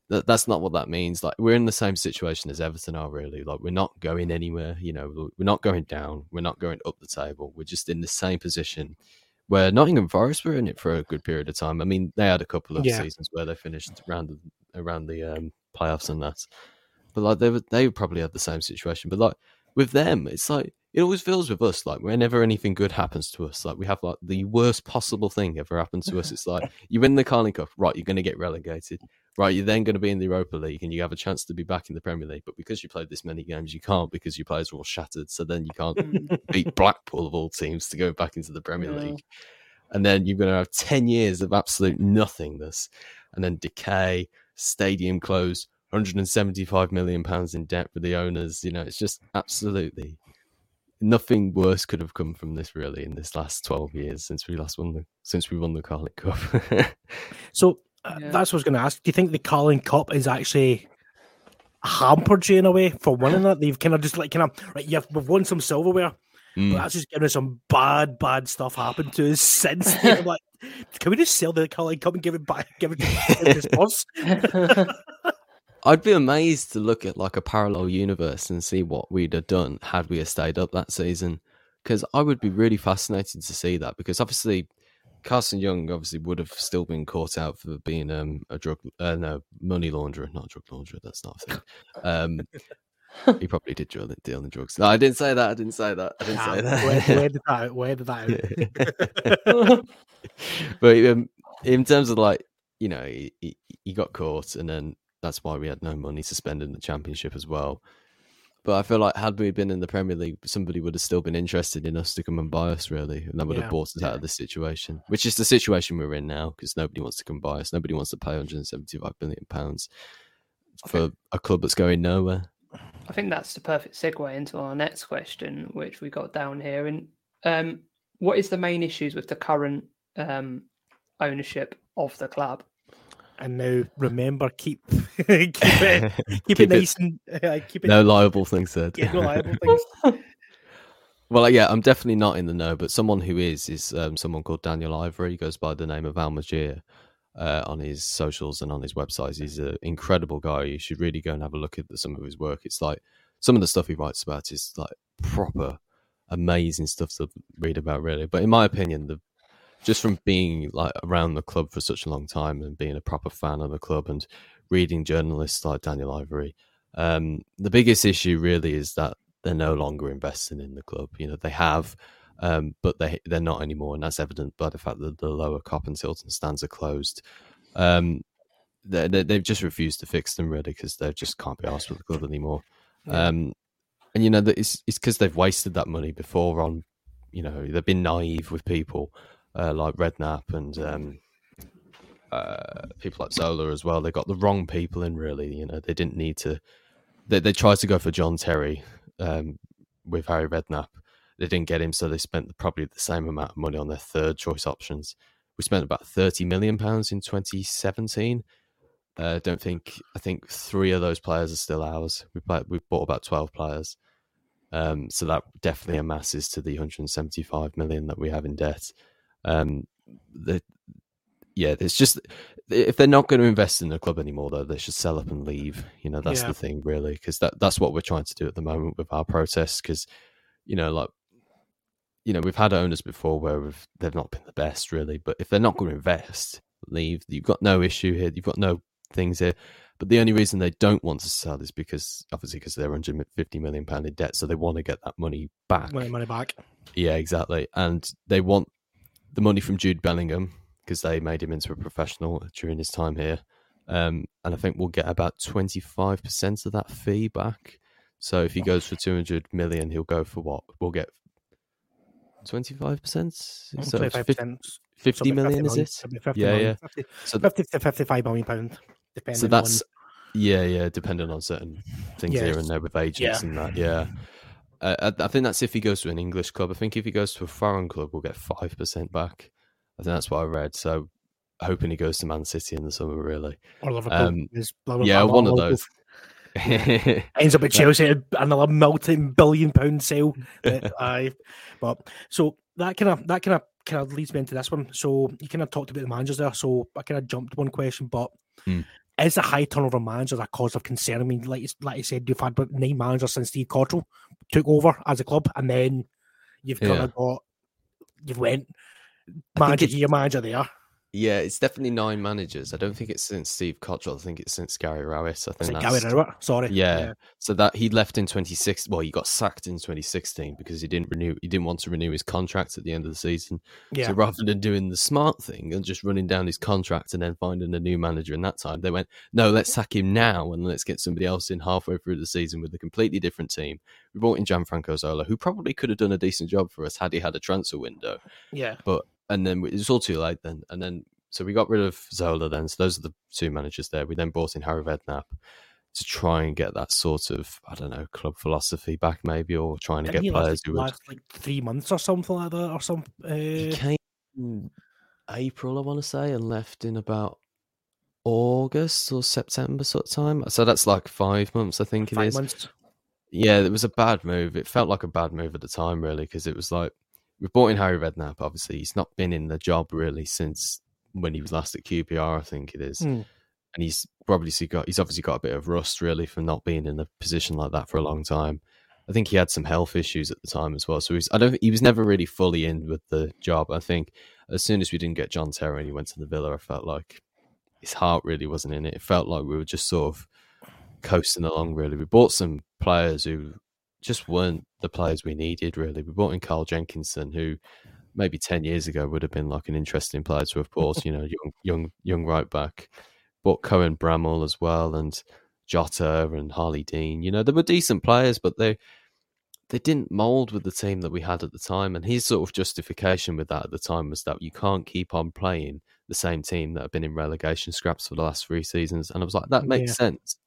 That, that's not what that means. Like we're in the same situation as Everton are really. Like we're not going anywhere. You know, we're not going down. We're not going up the table. We're just in the same position where Nottingham Forest were in it for a good period of time. I mean, they had a couple of Yeah. seasons where they finished around the, around the um, playoffs and that. But like they were, they probably had the same situation. But like with them, it's like it always feels with us like whenever anything good happens to us, like we have like the worst possible thing ever happened to us. It's like you win the Carling Cup, right? You're going to get relegated. right, you're then going to be in the Europa League and you have a chance to be back in the Premier League. But because you played this many games, you can't because your players are all shattered. So then you can't beat Blackpool of all teams to go back into the Premier Yeah. League. And then you're going to have 10 years of absolute nothingness and then decay, stadium close, 175 million pounds in debt for the owners. You know, it's just absolutely nothing worse could have come from this really in this last 12 years since we last won the since we won the Carling Cup. So uh, Yeah. that's what I was going to ask. Do you think the Carling Cup is actually hampered you in a way for winning it? They've kind of just like kind of right. You've we've won some silverware, Mm. but that's just given us some bad, bad stuff happened to us since. then. Like, can we just sell the Carling Cup and give it back? Give it to the Spurs? I'd be amazed to look at like a parallel universe and see what we'd have done had we have stayed up that season. Because I would be really fascinated to see that. Because obviously, Carson Yeung obviously would have still been caught out for being um, a drug, uh, no, money launderer, not a drug launderer. That's not a thing. Um, he probably did deal, deal in drugs. No, I didn't say that. I didn't say that. I didn't say where, that. where did that? Where did that? But um, in terms of like, you know, he, he, he got caught, and then that's why we had no money to spend in the championship as well. But I feel like had we been in the Premier League, somebody would have still been interested in us to come and buy us, really, and that would Yeah. have bought us out of this situation, which is the situation we're in now because nobody wants to come buy us. Nobody wants to pay 175 billion pounds for a club that's going nowhere. I think that's the perfect segue into our next question, which we got down here. And um, what is the main issues with the current um, ownership of the club? And now remember, keep keep it keep, Keep it it- nice and uh, keep it No liable things said. yeah, no liable things. Well, yeah, I'm definitely not in the know, but someone who is is um, someone called Daniel Ivory. He goes by the name of Almagir uh, on his socials and on his websites. He's an incredible guy. You should really go and have a look at the, some of his work. It's like some of the stuff he writes about is like proper amazing stuff to read about, really. But in my opinion, the just from being like around the club for such a long time and being a proper fan of the club and reading journalists like Daniel Ivory, um, the biggest issue really is that they're no longer investing in the club. You know, they have, um, but they they're not anymore, and that's evident by the fact that the lower Kop and Tilton stands are closed. Um, they, they, they've just refused to fix them really because they just can't be asked with the club anymore. Um, and you know, that it's it's because they've wasted that money before on, you know, they've been naive with people uh, like Redknapp and um, uh, people like Zola as well. They got the wrong people in. Really, you know, they didn't need to. They they tried to go for John Terry um, with Harry Redknapp. They didn't get him, so they spent probably the same amount of money on their third choice options. We spent about thirty million pounds in 2017. Uh, don't think I think three of those players are still ours. We play, we bought about twelve players, um, so that definitely amasses to the 175 million that we have in debt. Um, the, yeah, it's just if they're not going to invest in the club anymore, though, they should sell up and leave. You know, that's Yeah. the thing, really, because that that's what we're trying to do at the moment with our protests. Because you know, like you know, we've had owners before where we've, they've not been the best, really. But if they're not going to invest, leave. You've got no issue here. You've got no things here. But the only reason they don't want to sell is because obviously because they're 150 million pound in debt, so they want to get that money back. Money, money back. Yeah, exactly. And they want the money from Jude Bellingham because they made him into a professional during his time here. Um, and I think we'll get about 25% of that fee back. So if he goes for 200 million, he'll go for what? We'll get 25%? So it's 25%. 50 So it'll be million, is million. it? 50 Yeah, million. yeah. 50, So 50 to 55 million pound, depending so that's on. yeah yeah depending on certain things here and there with agents Yeah. and that yeah uh, I, I think that's if he goes to an english club i think if he goes to a foreign club we'll get 5% back i think that's what i read so hoping he goes to man city in the summer really Or Liverpool. Um, yeah one of those ends up at Chelsea another multi-billion pound sale. Aye, but so that kind of that kind of kind of leads me into this one. So you kind of talked about the managers there. So I kind of jumped one question, but Hmm. is the high turnover of managers a cause of concern? I mean, like you, like you said, you've had nine managers since Steve Cotterill took over as a club, and then you've kind Yeah. of got you've went manager here, manager there. Yeah, it's definitely nine managers. I don't think it's since Steve Cotterill. I think it's since Gary Rowett. I think that's Gary Rowett? Sorry. Yeah. So that he left in 2016. Well, he got sacked in 2016 because he didn't renew. He didn't want to renew his contract at the end of the season. Yeah. So rather than doing the smart thing and just running down his contract and then finding a new manager in that time, they went, no, let's sack him now and let's get somebody else in halfway through the season with a completely different team. We brought in Gianfranco Zola, who probably could have done a decent job for us had he had a transfer window. Yeah. But and then it was all too late then. And then so we got rid of Zola then. So those are the two managers there. We then brought in Harry Redknapp to try and get that sort of I don't know club philosophy back maybe, or trying to Didn't get he players last, who would. last like three months or something like that, or some. He Uh, came in April, I want to say, and left in about August or September sort of time. So that's like five months, I think it five is. months. Yeah, it was a bad move. It felt like a bad move at the time, really, because it was like we brought in Harry Redknapp. Obviously, he's not been in the job really since when he was last at QPR, I think it is. Hmm. And he's probably got he's obviously got a bit of rust really from not being in a position like that for a long time. I think he had some health issues at the time as well. So he's, I don't he was never really fully in with the job. I think as soon as we didn't get John Terry and he went to the Villa, I felt like his heart really wasn't in it. It felt like we were just sort of coasting along. Really, we bought some players who just weren't the players we needed. Really, we brought in Carl Jenkinson, who maybe ten years ago would have been like an interesting player to have bought. you know, young, young, young right back. Bought Cohen Bramall as well, and Jota and Harlee Dean. You know, they were decent players, but they they didn't mold with the team that we had at the time. And his sort of justification with that at the time was that you can't keep on playing the same team that have been in relegation scraps for the last three seasons. And I was like, that makes Yeah. sense.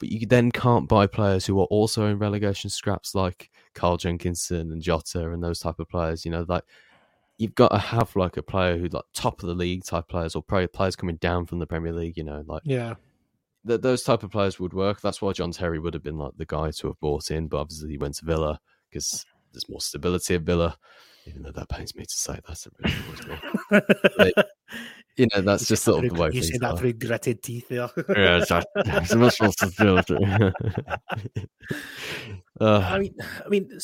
But you then can't buy players who are also in relegation scraps like Carl Jenkinson and Jota and those type of players. You know, like you've got to have like a player who like top of the league type players or players coming down from the Premier League. You know, like Yeah. th- those type of players would work. That's why John Terry would have been like the guy to have bought in, but obviously he went to Villa because there's more stability at Villa. Even though that pains me to say that, it really annoys me. But, you know, that's just sort of the way You said that through gritted teeth there. Yeah. It's not supposed to. I mean, I mean,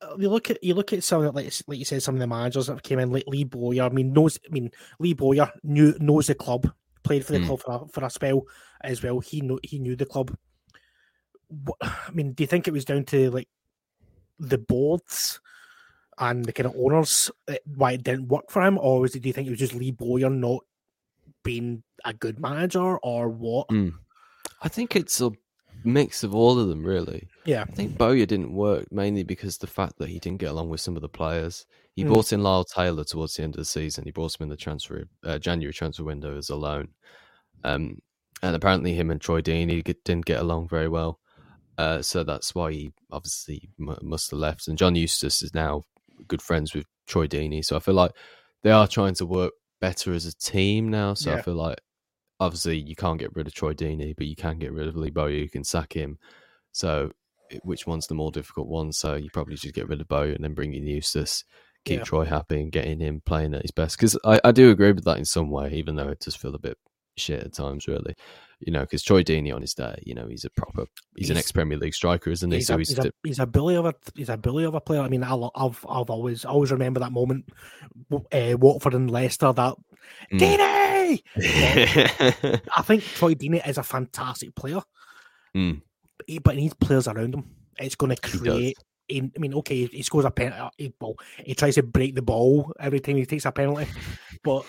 uh, you look at you look at some like like you said, some of the managers that came in, like Lee Bowyer. I mean, knows. I mean, Lee Bowyer knew knows the club, played for the Mm. club for a, for a spell as well. He knew he knew the club. What, I mean, do you think it was down to like the boards and the kind of owners uh, why it didn't work for him, or was it? Do you think it was just Lee Bowyer not being a good manager, or what? mm. I think it's a mix of all of them, really. Yeah, I think Bowyer didn't work mainly because the fact that he didn't get along with some of the players. He Mm. brought in Lyle Taylor towards the end of the season. He brought him in the transfer uh, January transfer window as a loan, um, and apparently him and Troy Deeney get- didn't get along very well. Uh, so that's why he obviously must have left. And John Eustace is now good friends with Troy Deeney. So I feel like they are trying to work better as a team now. So Yeah. I feel like obviously you can't get rid of Troy Deeney, but you can get rid of Lee Bowyer. You can sack him. So which one's the more difficult one? So you probably just get rid of Bowyer and then bring in Eustace, keep Yeah. Troy happy and getting him playing at his best. Because I, I do agree with that in some way, even though it does feel a bit shit at times, really. You know, because Troy Deeney on his day, you know, he's a proper, he's, an ex Premier League striker, isn't he? he's, so a, he's, he's, a, he's a bully of a he's a bully of a player. I mean, I'll, I've I've always always remember that moment, uh, Watford and Leicester. That Mm. Deeney. I think Troy Deeney is a fantastic player, Mm. but he, but he needs players around him. It's going to He create. I mean, okay, he scores a penalty. He, well, he tries to break the ball every time he takes a penalty, but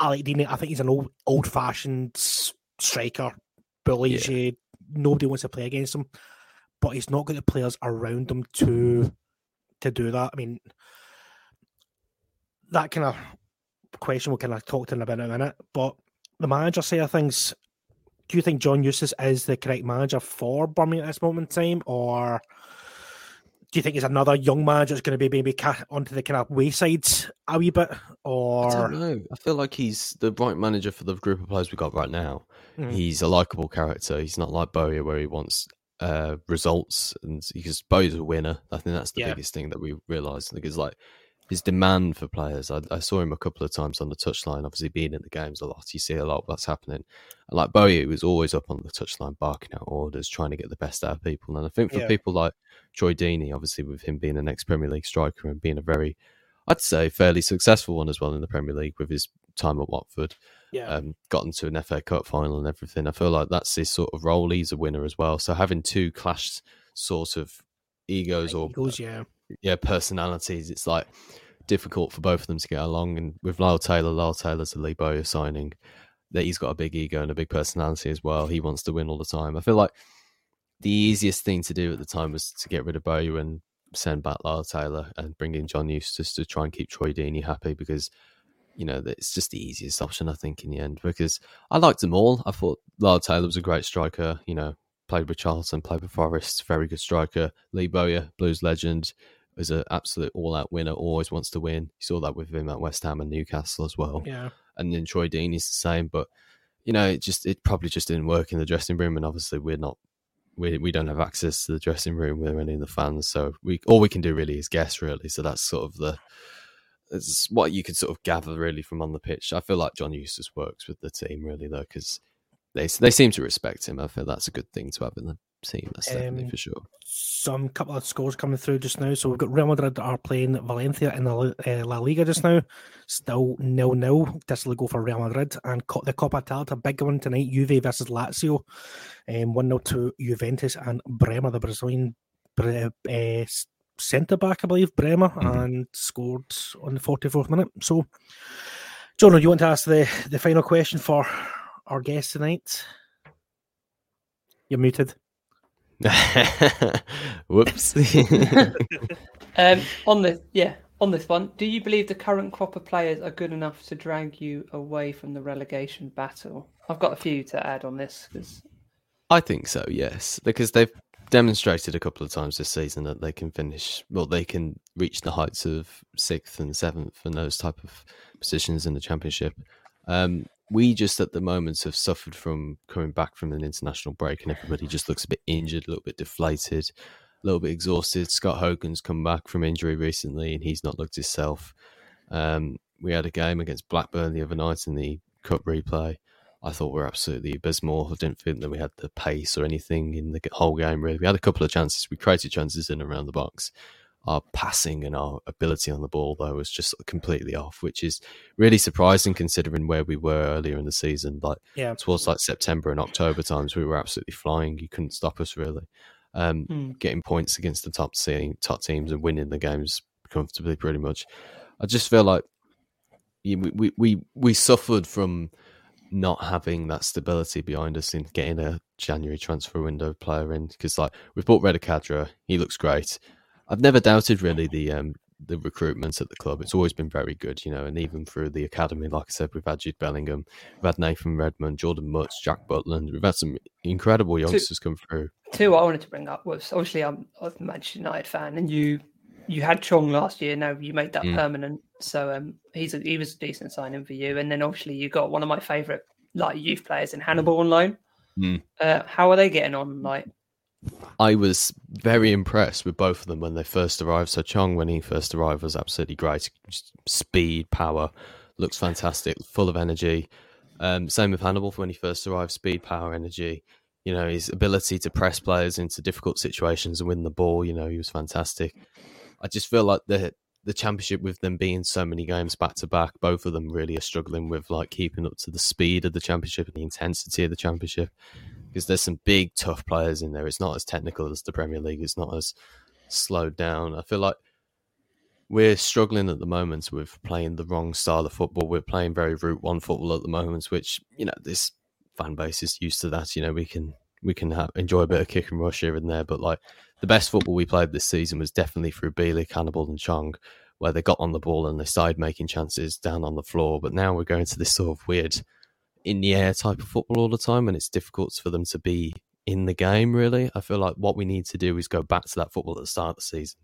I like Deeney. I think he's an old old fashioned striker, bullies you. Nobody wants to play against him, but he's not got the players around him to to do that. I mean, that kind of question we'll kind of talk to in about in a minute. But the manager side of things, do you think John Eustace is the correct manager for Birmingham at this moment in time, or do you think he's another young manager that's going to be maybe onto the kind of wayside a wee bit, I or don't know. I feel like he's the right manager for the group of players we've got right now. Mm. He's a likable character. He's not like Bowyer where he wants uh, results, and because Bowyer's a winner. I think that's the Yeah. biggest thing that we realised. Because like his demand for players, I, I saw him a couple of times on the touchline. Obviously, being in the games a lot, you see a lot of what's happening. And like Bowyer was always up on the touchline, barking out orders, trying to get the best out of people. And I think for Yeah. people like Troy Deeney, obviously with him being an ex Premier League striker and being a very I'd say fairly successful one as well in the Premier League with his time at Watford. Yeah. Um, got into an FA Cup final and everything. I feel like that's his sort of role. He's a winner as well. So having two clashed sort of egos or Eagles, yeah. Yeah personalities, it's like difficult for both of them to get along. And with Lyle Taylor, Lyle Taylor's a Lee Bowyer signing. That he's got a big ego and a big personality as well. He wants to win all the time. I feel like the easiest thing to do at the time was to get rid of Bowyer and send back Lyle Taylor and bring in John Eustace to try and keep Troy Deeney happy because you know it's just the easiest option I think in the end because I liked them all. I thought Lyle Taylor was a great striker. You know, played with Charlton, played with Forest, very good striker. Lee Bowyer, Blues legend, is an absolute all-out winner. Always wants to win. You saw that with him at West Ham and Newcastle as well. Yeah. And then Troy Deeney's the same, but you know, it just it probably just didn't work in the dressing room, and obviously we're not we we don't have access to the dressing room with any of the fans, so we all we can do really is guess, really. So that's sort of the it's what you can sort of gather really from on the pitch. I feel like John Eustace works with the team really though, because they they seem to respect him. I feel that's a good thing to have in the That's definitely Um, for sure. Some couple of scores coming through just now. So we've got Real Madrid are playing Valencia in the La- uh, La Liga just now. Still nil nil. This will go for Real Madrid and Co- the Coppa Italia big one tonight. Juve versus Lazio. Um, one 0 to Juventus and Bremer, the Brazilian Bre- uh, centre back, I believe, Bremer, and scored on the forty fourth minute. So, John, you want to ask the the final question for our guest tonight? You're muted. Whoops. Um, on this, yeah, on this one, do you believe the current crop of players are good enough to drag you away from the relegation battle? I've got a few to add on this because I think so, yes, because they've demonstrated a couple of times this season that they can finish, well, they can reach the heights of sixth and seventh and those type of positions in the championship. Um, we just at the moment have suffered from coming back from an international break, and everybody just looks a bit injured, a little bit deflated, a little bit exhausted. Scott Hogan's come back from injury recently, and he's not looked himself. Um, we had a game against Blackburn the other night in the cup replay. I thought we were absolutely abysmal. I didn't think that we had the pace or anything in the whole game, really. We had a couple of chances. We created chances in and around the box. Our passing and our ability on the ball, though, was just completely off, which is really surprising considering where we were earlier in the season. Like Yeah. towards like September and October times, we were absolutely flying. You couldn't stop us really. Um, Hmm. Getting points against the top team, top teams, and winning the games comfortably, pretty much. I just feel like we, we we we suffered from not having that stability behind us in getting a January transfer window player in because like we've bought Reda Khadra, he looks great. I've never doubted really the um the recruitment at the club. It's always been very good, you know, and even through the academy, like I said, we've had Jude Bellingham, we've had Nathan Redmond, Jordan Mutz, Jack Butland. We've had some incredible youngsters come through. two I wanted to bring up was obviously I'm, I'm a Manchester United fan, and you you had Chong last year. Now you made that Mm. permanent, so um, he's a, he was a decent signing for you. And then obviously you got one of my favourite like youth players in Hannibal on loan. Mm. Uh, how are they getting on? Like, I was very impressed with both of them when they first arrived. So Chong, when he first arrived, was absolutely great. Speed, power, looks fantastic, full of energy. Um, same with Hannibal when he first arrived. Speed, power, energy. You know his ability to press players into difficult situations and win the ball. You know he was fantastic. I just feel like the the championship with them being so many games back to back, both of them really are struggling with like keeping up to the speed of the championship and the intensity of the championship because there's some big tough players in there. It's not as technical as the Premier League. It's not as slowed down. I feel like we're struggling at the moment with playing the wrong style of football. We're playing very route one football at the moment, which you know this fan base is used to that. You know we can we can have, enjoy a bit of kick and rush here and there, but like the best football we played this season was definitely through Bielik, Hannibal, and Chong, where they got on the ball and they started making chances down on the floor. But now we're going to this sort of weird in the air type of football all the time, and it's difficult for them to be in the game. Really, I feel like what we need to do is go back to that football at the start of the season.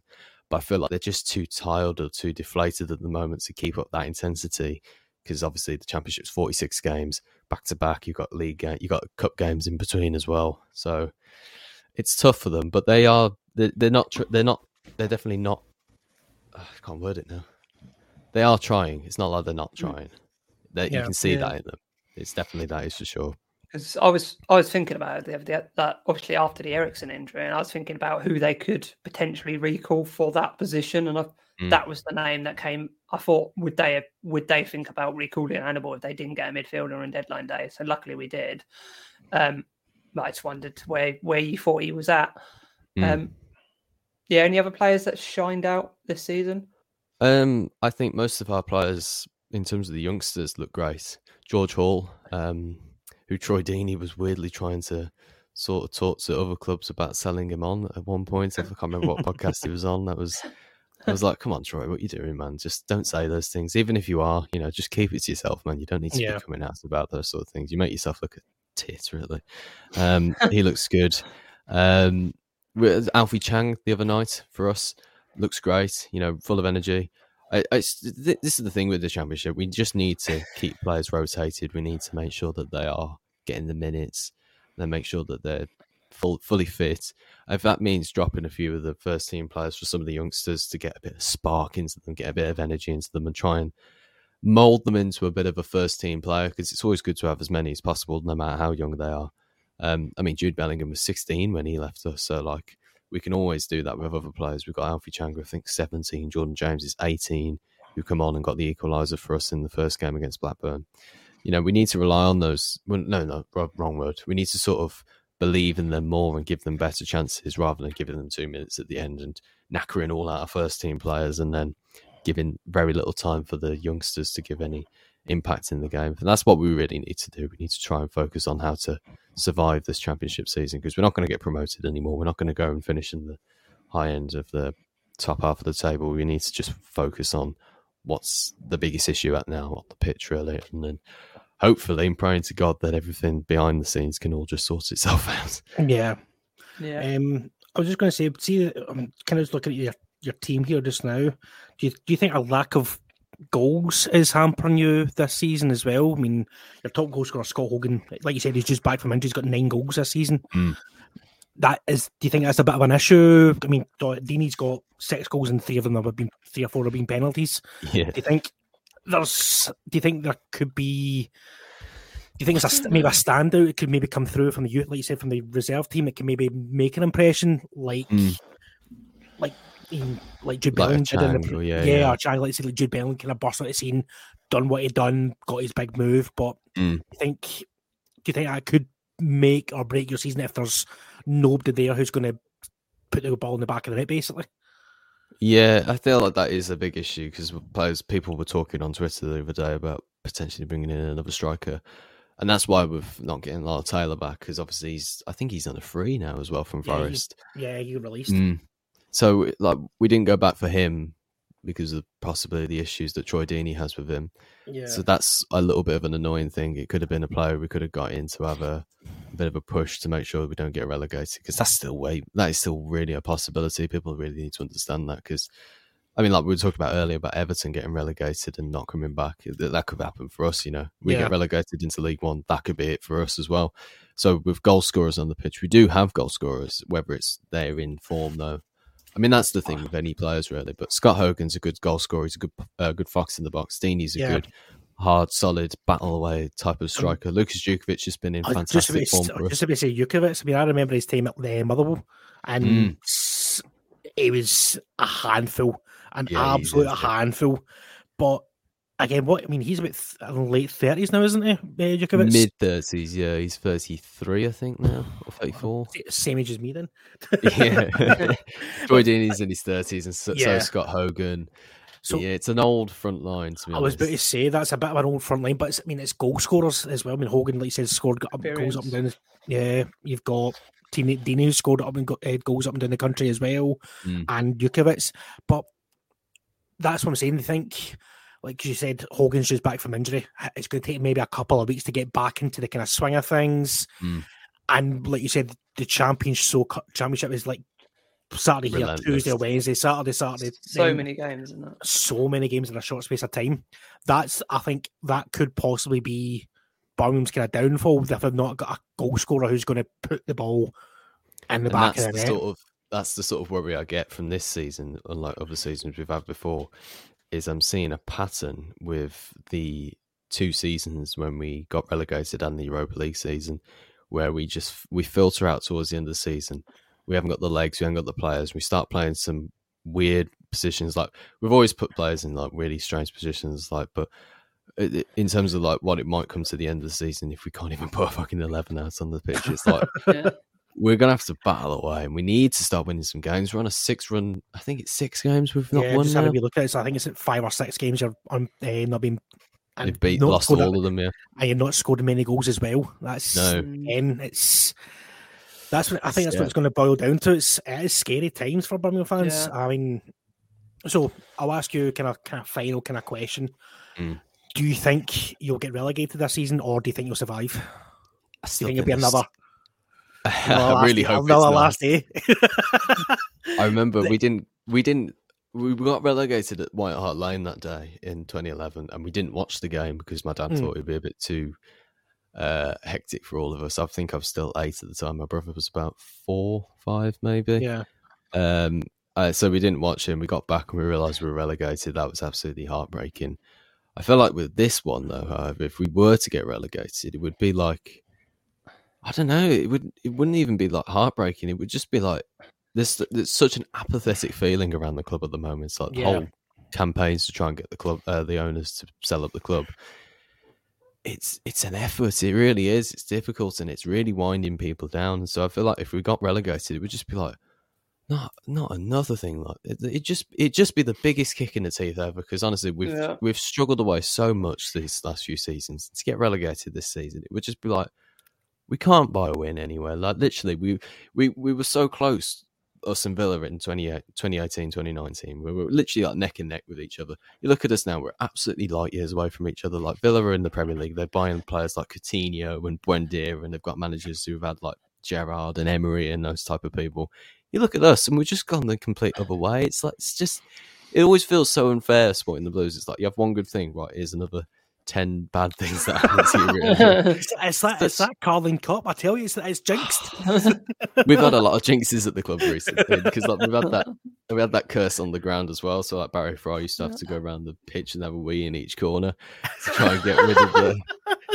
But I feel like they're just too tired or too deflated at the moment to keep up that intensity. Because obviously the championship's forty six games back to back. You've got league, ga- you got cup games in between as well. So it's tough for them. But they are they're, they're not they're not they're definitely not. I can't word it now. They are trying. It's not like they're not mm. trying. They, you can see Yeah. that in them. It's definitely that is for sure. because I was I was thinking about the other day, that obviously after the Eriksen injury, and I was thinking about who they could potentially recall for that position, and I Mm. that was the name that came. I thought would they would they think about recalling Hannibal if they didn't get a midfielder on deadline day? So luckily we did. Um, but I just wondered where where you thought he was at. Mm. Um, yeah, any other players that shined out this season? Um, I think most of our players, in terms of the youngsters, look great. George Hall, um, who Troy Deeney was weirdly trying to sort of talk to other clubs about selling him on at one point. I can't remember what podcast he was on. That was, I was like, "Come on, Troy, what you doing, man? Just don't say those things. Even if you are, you know, just keep it to yourself, man. You don't need to Yeah. be coming out about those sort of things. You make yourself look a tit, really. Um, he looks good. Um, Alfie Chang the other night for us looks great. You know, full of energy. I, I, th- this is the thing with the championship. We just need to keep players rotated. We need to make sure that they are getting the minutes, and make sure that they're full, fully fit. If that means dropping a few of the first team players for some of the youngsters to get a bit of spark into them, get a bit of energy into them, and try and mold them into a bit of a first team player, because it's always good to have as many as possible, no matter how young they are. Um, I mean, Jude Bellingham was 16 when he left us, so like we can always do that with other players. We've got Alfie Changa, I think 17. Jordan James is 18, who come on and got the equaliser for us in the first game against Blackburn. You know, we need to rely on those. Well, no, no, wrong- word. We need to sort of believe in them more and give them better chances rather than giving them two minutes at the end and knackering all of first team players and then giving very little time for the youngsters to give any impact in the game. And that's what we really need to do. We need to try and focus on how to survive this championship season because we're not going to get promoted anymore. We're not going to go and finish in the high end of the top half of the table. We need to just focus on what's the biggest issue at now on the pitch, really, and then hopefully, I'm praying to God that everything behind the scenes can all just sort itself out. Yeah. Yeah, Um, I was just going to say, see, I'm kind of just looking at your, your team here just now. Do you do you think a lack of goals is hampering you this season as well? I mean, your top goal scorer Scott Hogan, like you said, he's just back from injury. He's got nine goals this season. Hmm. That is, do you think that's a bit of an issue? I mean, Deeney's got six goals and three of them have been three or four have been penalties. Yeah. Do you think there's? Do you think there could be? Do you think it's a maybe a standout? It could maybe come through from the youth, like you said, from the reserve team. It can maybe make an impression, like Mm. like like Jude Like Bellingham did in the Chang, or pre- yeah, yeah, yeah. or Chang, like like Jude Bellingham kind of burst on the scene, done what he done, got his big move. But Mm. do you think do you think that could make or break your season if there's nobody there who's going to put the ball in the back of the net, basically? Yeah, I feel like that is a big issue because players, people were talking on Twitter the other day about potentially bringing in another striker, and that's why we're not getting Lyle Taylor back because obviously he's, I think he's on a free now as well from Yeah, he- Forest. Yeah, you released. Mm. So like we didn't go back for him because of possibly the issues that Troy Deeney has with him. Yeah. So that's a little bit of an annoying thing. It could have been a player we could have got in to have a, a bit of a push to make sure we don't get relegated because that's still way that is still really a possibility. People really need to understand that because I mean, like we were talking about earlier about Everton getting relegated and not coming back. That, that could happen for us. You know, we Yeah. get relegated into League One. That could be it for us as well. So with goal scorers on the pitch, we do have goal scorers. Whether it's they're in form though. I mean, that's the thing with any players, really. But Scott Hogan's a good goal scorer. He's a good, uh, good fox in the box. Deeney's a Yeah. good, hard, solid, battle away type of striker. Lukas Jutkiewicz has been in I fantastic form for us. just about to say Jutkiewicz. I mean, I remember his time at the Motherwell, and Mm. he was a handful, an Yeah, absolute handful. But again, what I mean, he's about th- late thirties now, isn't he? Uh, Jutkiewicz, Mid thirties, yeah. He's thirty three, I think now, or thirty four. same age as me then. yeah, Troy Deeney's in his thirties, and so, so Yeah. is Scott Hogan. So- yeah, it's an old front line. To be I was honest, about to say that's a bit of an old front line, but it's, I mean, it's goal scorers as well. I mean, Hogan, like you said, scored up, goals up and down. the- Yeah, you've got Tina Dini who scored up and go, uh, goals up and down the country as well, Mm. and Jutkiewicz. But that's what I'm saying. I think, like you said, Hogan's just back from injury. It's going to take maybe a couple of weeks to get back into the kind of swing of things. Mm. And like you said, the championship so championship is like Saturday here, Relentless. Tuesday, Wednesday, Saturday, Saturday. so then- many games, isn't it? so many games in a short space of time. That's I think that could possibly be Birmingham's kind of downfall if they've not got a goal scorer who's going to put the ball in the and back that's of the the net. sort of that's the sort of worry I get from this season, unlike other seasons we've had before, is I'm seeing a pattern with the two seasons when we got relegated and the Europa League season, where we just we filter out towards the end of the season. We haven't got the legs, we haven't got the players. We start playing some weird positions. Like we've always put players in like really strange positions. Like, but uh, it- in terms of like what it might come to the end of the season, if we can't even put a fucking eleven out on the pitch, it's like Yeah. We're gonna have to battle away, and we need to start winning some games. We're on a six-run. I think it's six games we've not yeah, won just had now. a wee look at it. So I think it's at five or six games you're on, uh, not been. and They've beat not lost scored a- all of them. Yeah, and you're not scored many goals as well. That's No. again, it's that's what I think that's Yeah. what it's going to boil down to. It's it is scary times for Birmingham fans. Yeah. I mean, so I'll ask you kind of kind of final kind of question. Mm. Do you think you'll get relegated this season, or do you think you'll survive? Do I you still think it'll be it's- another? I really hope it's not. last day. I remember we didn't we didn't we got relegated at White Hart Lane that day in 2011, and we didn't watch the game because my dad Hmm. thought it'd be a bit too uh, hectic for all of us. I think I was still eight at the time. My brother was about four, five, maybe. yeah, Um, uh, so we didn't watch him. We got back and we realised we were relegated. That was absolutely heartbreaking. I feel like with this one though, however, if we were to get relegated, it would be like I don't know. It would it wouldn't even be like heartbreaking. It would just be like there's there's such an apathetic feeling around the club at the moment. It's like Yeah. whole campaigns to try and get the club uh, the owners to sell up the club. It's it's an effort. It really is. It's difficult and it's really winding people down. So I feel like if we got relegated, it would just be like not not another thing like it, it just it just be the biggest kick in the teeth ever because honestly we've Yeah. we've struggled away so much these last few seasons to get relegated this season it would just be like we can't buy a win anywhere like literally we we we were so close us and Villa in 28 2018 2019 we were literally like neck and neck with each other you look at us now we're absolutely light years away from each other like Villa are in the Premier League they're buying players like Coutinho and Buendia and they've got managers who've had like Gerrard and Emery and those type of people you look at us and we've just gone the complete other way. It's like it's just it always feels so unfair supporting the Blues. It's like you have one good thing, right? Here's another ten bad things that happened to you. Really. it's, it's that it's that Carling Cup. I tell you, it's it's jinxed. we've had a lot of jinxes at the club recently because like we've had that we had that curse on the ground as well. So like Barry Fry used to have to go around the pitch and have a wee in each corner to try and get rid of the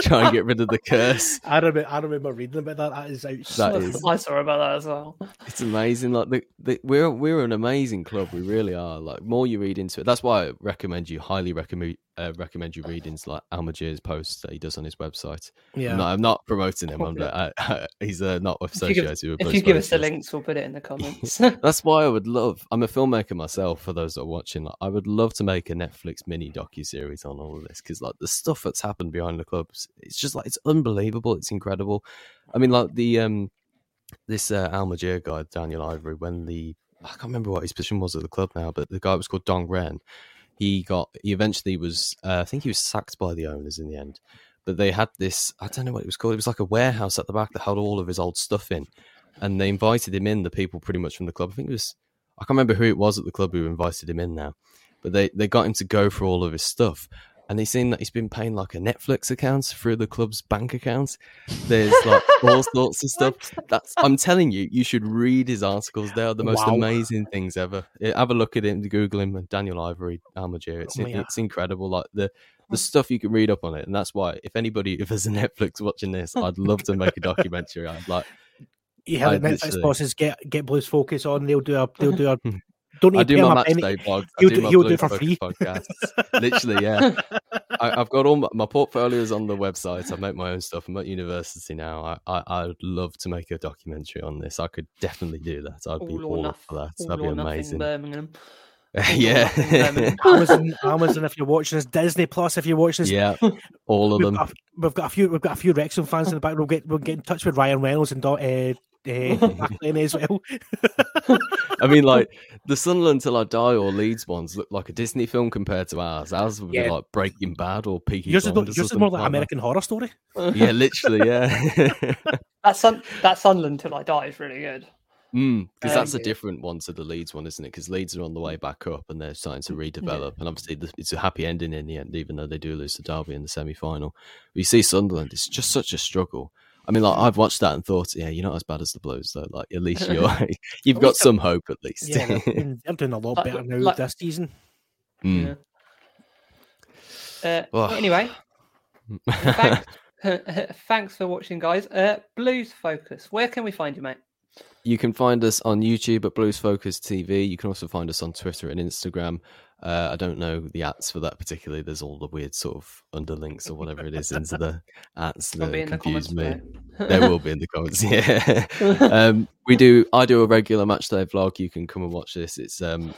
try and get rid of the curse. I remember, I remember reading about that. That is That outside. is I saw about that as well. It's amazing. Like the, the we're we're an amazing club. We really are. Like more you read into it, that's why I recommend you highly recommend uh, recommend you read into like Almagir's posts that he does on his website. Yeah. I'm not, I'm not promoting him. I'm. I, he's uh, not If you give, associated with. if you give us the links, we'll put it in the comments. That's why I would love. I'm a filmmaker myself. For those that are watching, like, I would love to make a Netflix mini docu series on all of this because, like, the stuff that's happened behind the clubs, it's just like it's unbelievable. It's incredible. I mean, like the um, this uh, Almagier guy, Daniel Ivory, when the I can't remember what his position was at the club now, but the guy was called Dong Ren. He got he eventually was uh, I think he was sacked by the owners in the end. But they had this I don't know what it was called. It was like a warehouse at the back that had all of his old stuff in, and they invited him in. The people pretty much from the club. I think it was I can't remember who it was at the club who invited him in now, but they they got him to go for all of his stuff. And he's seen that he's been paying like a Netflix account through the club's bank account. There's like all sorts of stuff. That's I'm telling you, you should read his articles. They are the most Wow. amazing things ever. Eh, Have a look at him, Google him, Daniel Ivory, Almagier. It's Oh, yeah. it's incredible. Like the the stuff you can read up on it, and that's why if anybody if there's a Netflix watching this, I'd love to make a documentary. I'd like You have the Netflix bosses get get Blues Focus on. They'll do a they'll do a. Don't I to do pay my him a match penny. day blog. I He'll do do- my he'll do it for free. podcasts. Literally, yeah. I, I've got all my, my portfolios on the website. I make my own stuff. I'm at university now. I, I I'd love to make a documentary on this. I could definitely do that. I'd be all or all up for that. All That'd be amazing. Birmingham. yeah, Amazon, Amazon. If you're watching this, Disney Plus. If you're watching this, yeah. All of we've them. got, we've got a few. We've got a few Wrexham fans in the back. We'll get we'll get in touch with Ryan Reynolds and Do- uh, uh, as well. I mean, like the Sunderland Till I Die or Leeds ones look like a Disney film compared to ours. Ours would Yeah. be like Breaking Bad or Peaky Yours is, more, Blinders or yours is more something like American Horror Story. Yeah, literally, yeah. That Sun that Sunderland till I die is really good. Because Um, that's a different one to the Leeds one, isn't it? Because Leeds are on the way back up and they're starting to redevelop. And obviously, the- it's a happy ending in the end, even though they do lose to Derby in the semi final. You see Sunderland, it's just such a struggle. I mean, like I've watched that and thought, yeah, you're not as bad as the Blues, though. Like at least you're, you've got some hope, at least. Yeah, they're, doing- a lot Like- better now like- this season. Mm. Uh, Ugh. anyway, thanks, thanks for watching, guys. Uh, Blues Focus. Where can we find you, mate? You can find us on YouTube at Blues Focus TV. You can also find us on Twitter and Instagram. Uh, I don't know the ads for that particularly. There's all the weird sort of underlinks or whatever it is into the ads It'll that be in the confuse comments me. there will be in the comments. Yeah, um, we do. I do a regular match day vlog. You can come and watch this. It's um,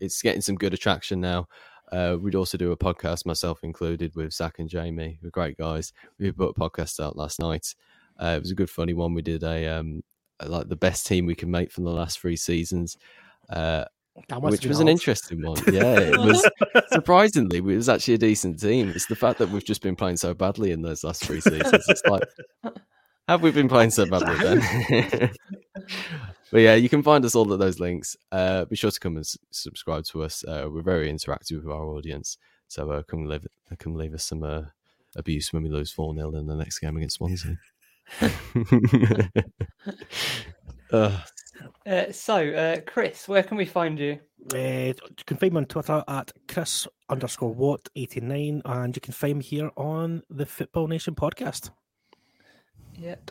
it's getting some good attraction now. Uh, we'd also do a podcast, myself included, with Zach and Jamie. We're great guys. We put a podcast out last night. Uh, it was a good, funny one. We did a um, like the best team we can make from the last three seasons. Uh, which was been an interesting one. Yeah, it was surprisingly, it was actually a decent team. It's the fact that we've just been playing so badly in those last three seasons. It's like, have we been playing so badly then? but yeah, you can find us all at those links. Uh, be sure to come and s- subscribe to us. Uh, we're very interactive with our audience, so uh, come leave come leave us some uh, abuse when we lose four 0 in the next game against Swansea. uh, Uh, so, uh, Chris, where can we find you? Uh, you can find me on Twitter at Chris underscore Watt eighty nine, and you can find me here on the Football Nation podcast. Yep.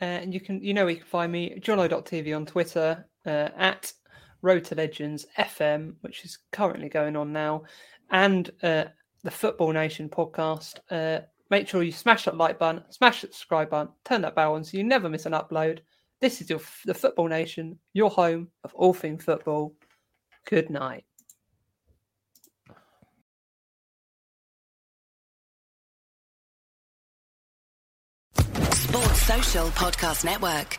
Uh, and you can, you know, you can find me Jono.tv on Twitter uh, at Road to Legends FM, which is currently going on now, and uh, the Football Nation podcast. Uh, make sure you smash that like button, smash that subscribe button, turn that bell on so you never miss an upload. This is your the Football Nation, your home of all things football. Good night. Sports Social Podcast Network.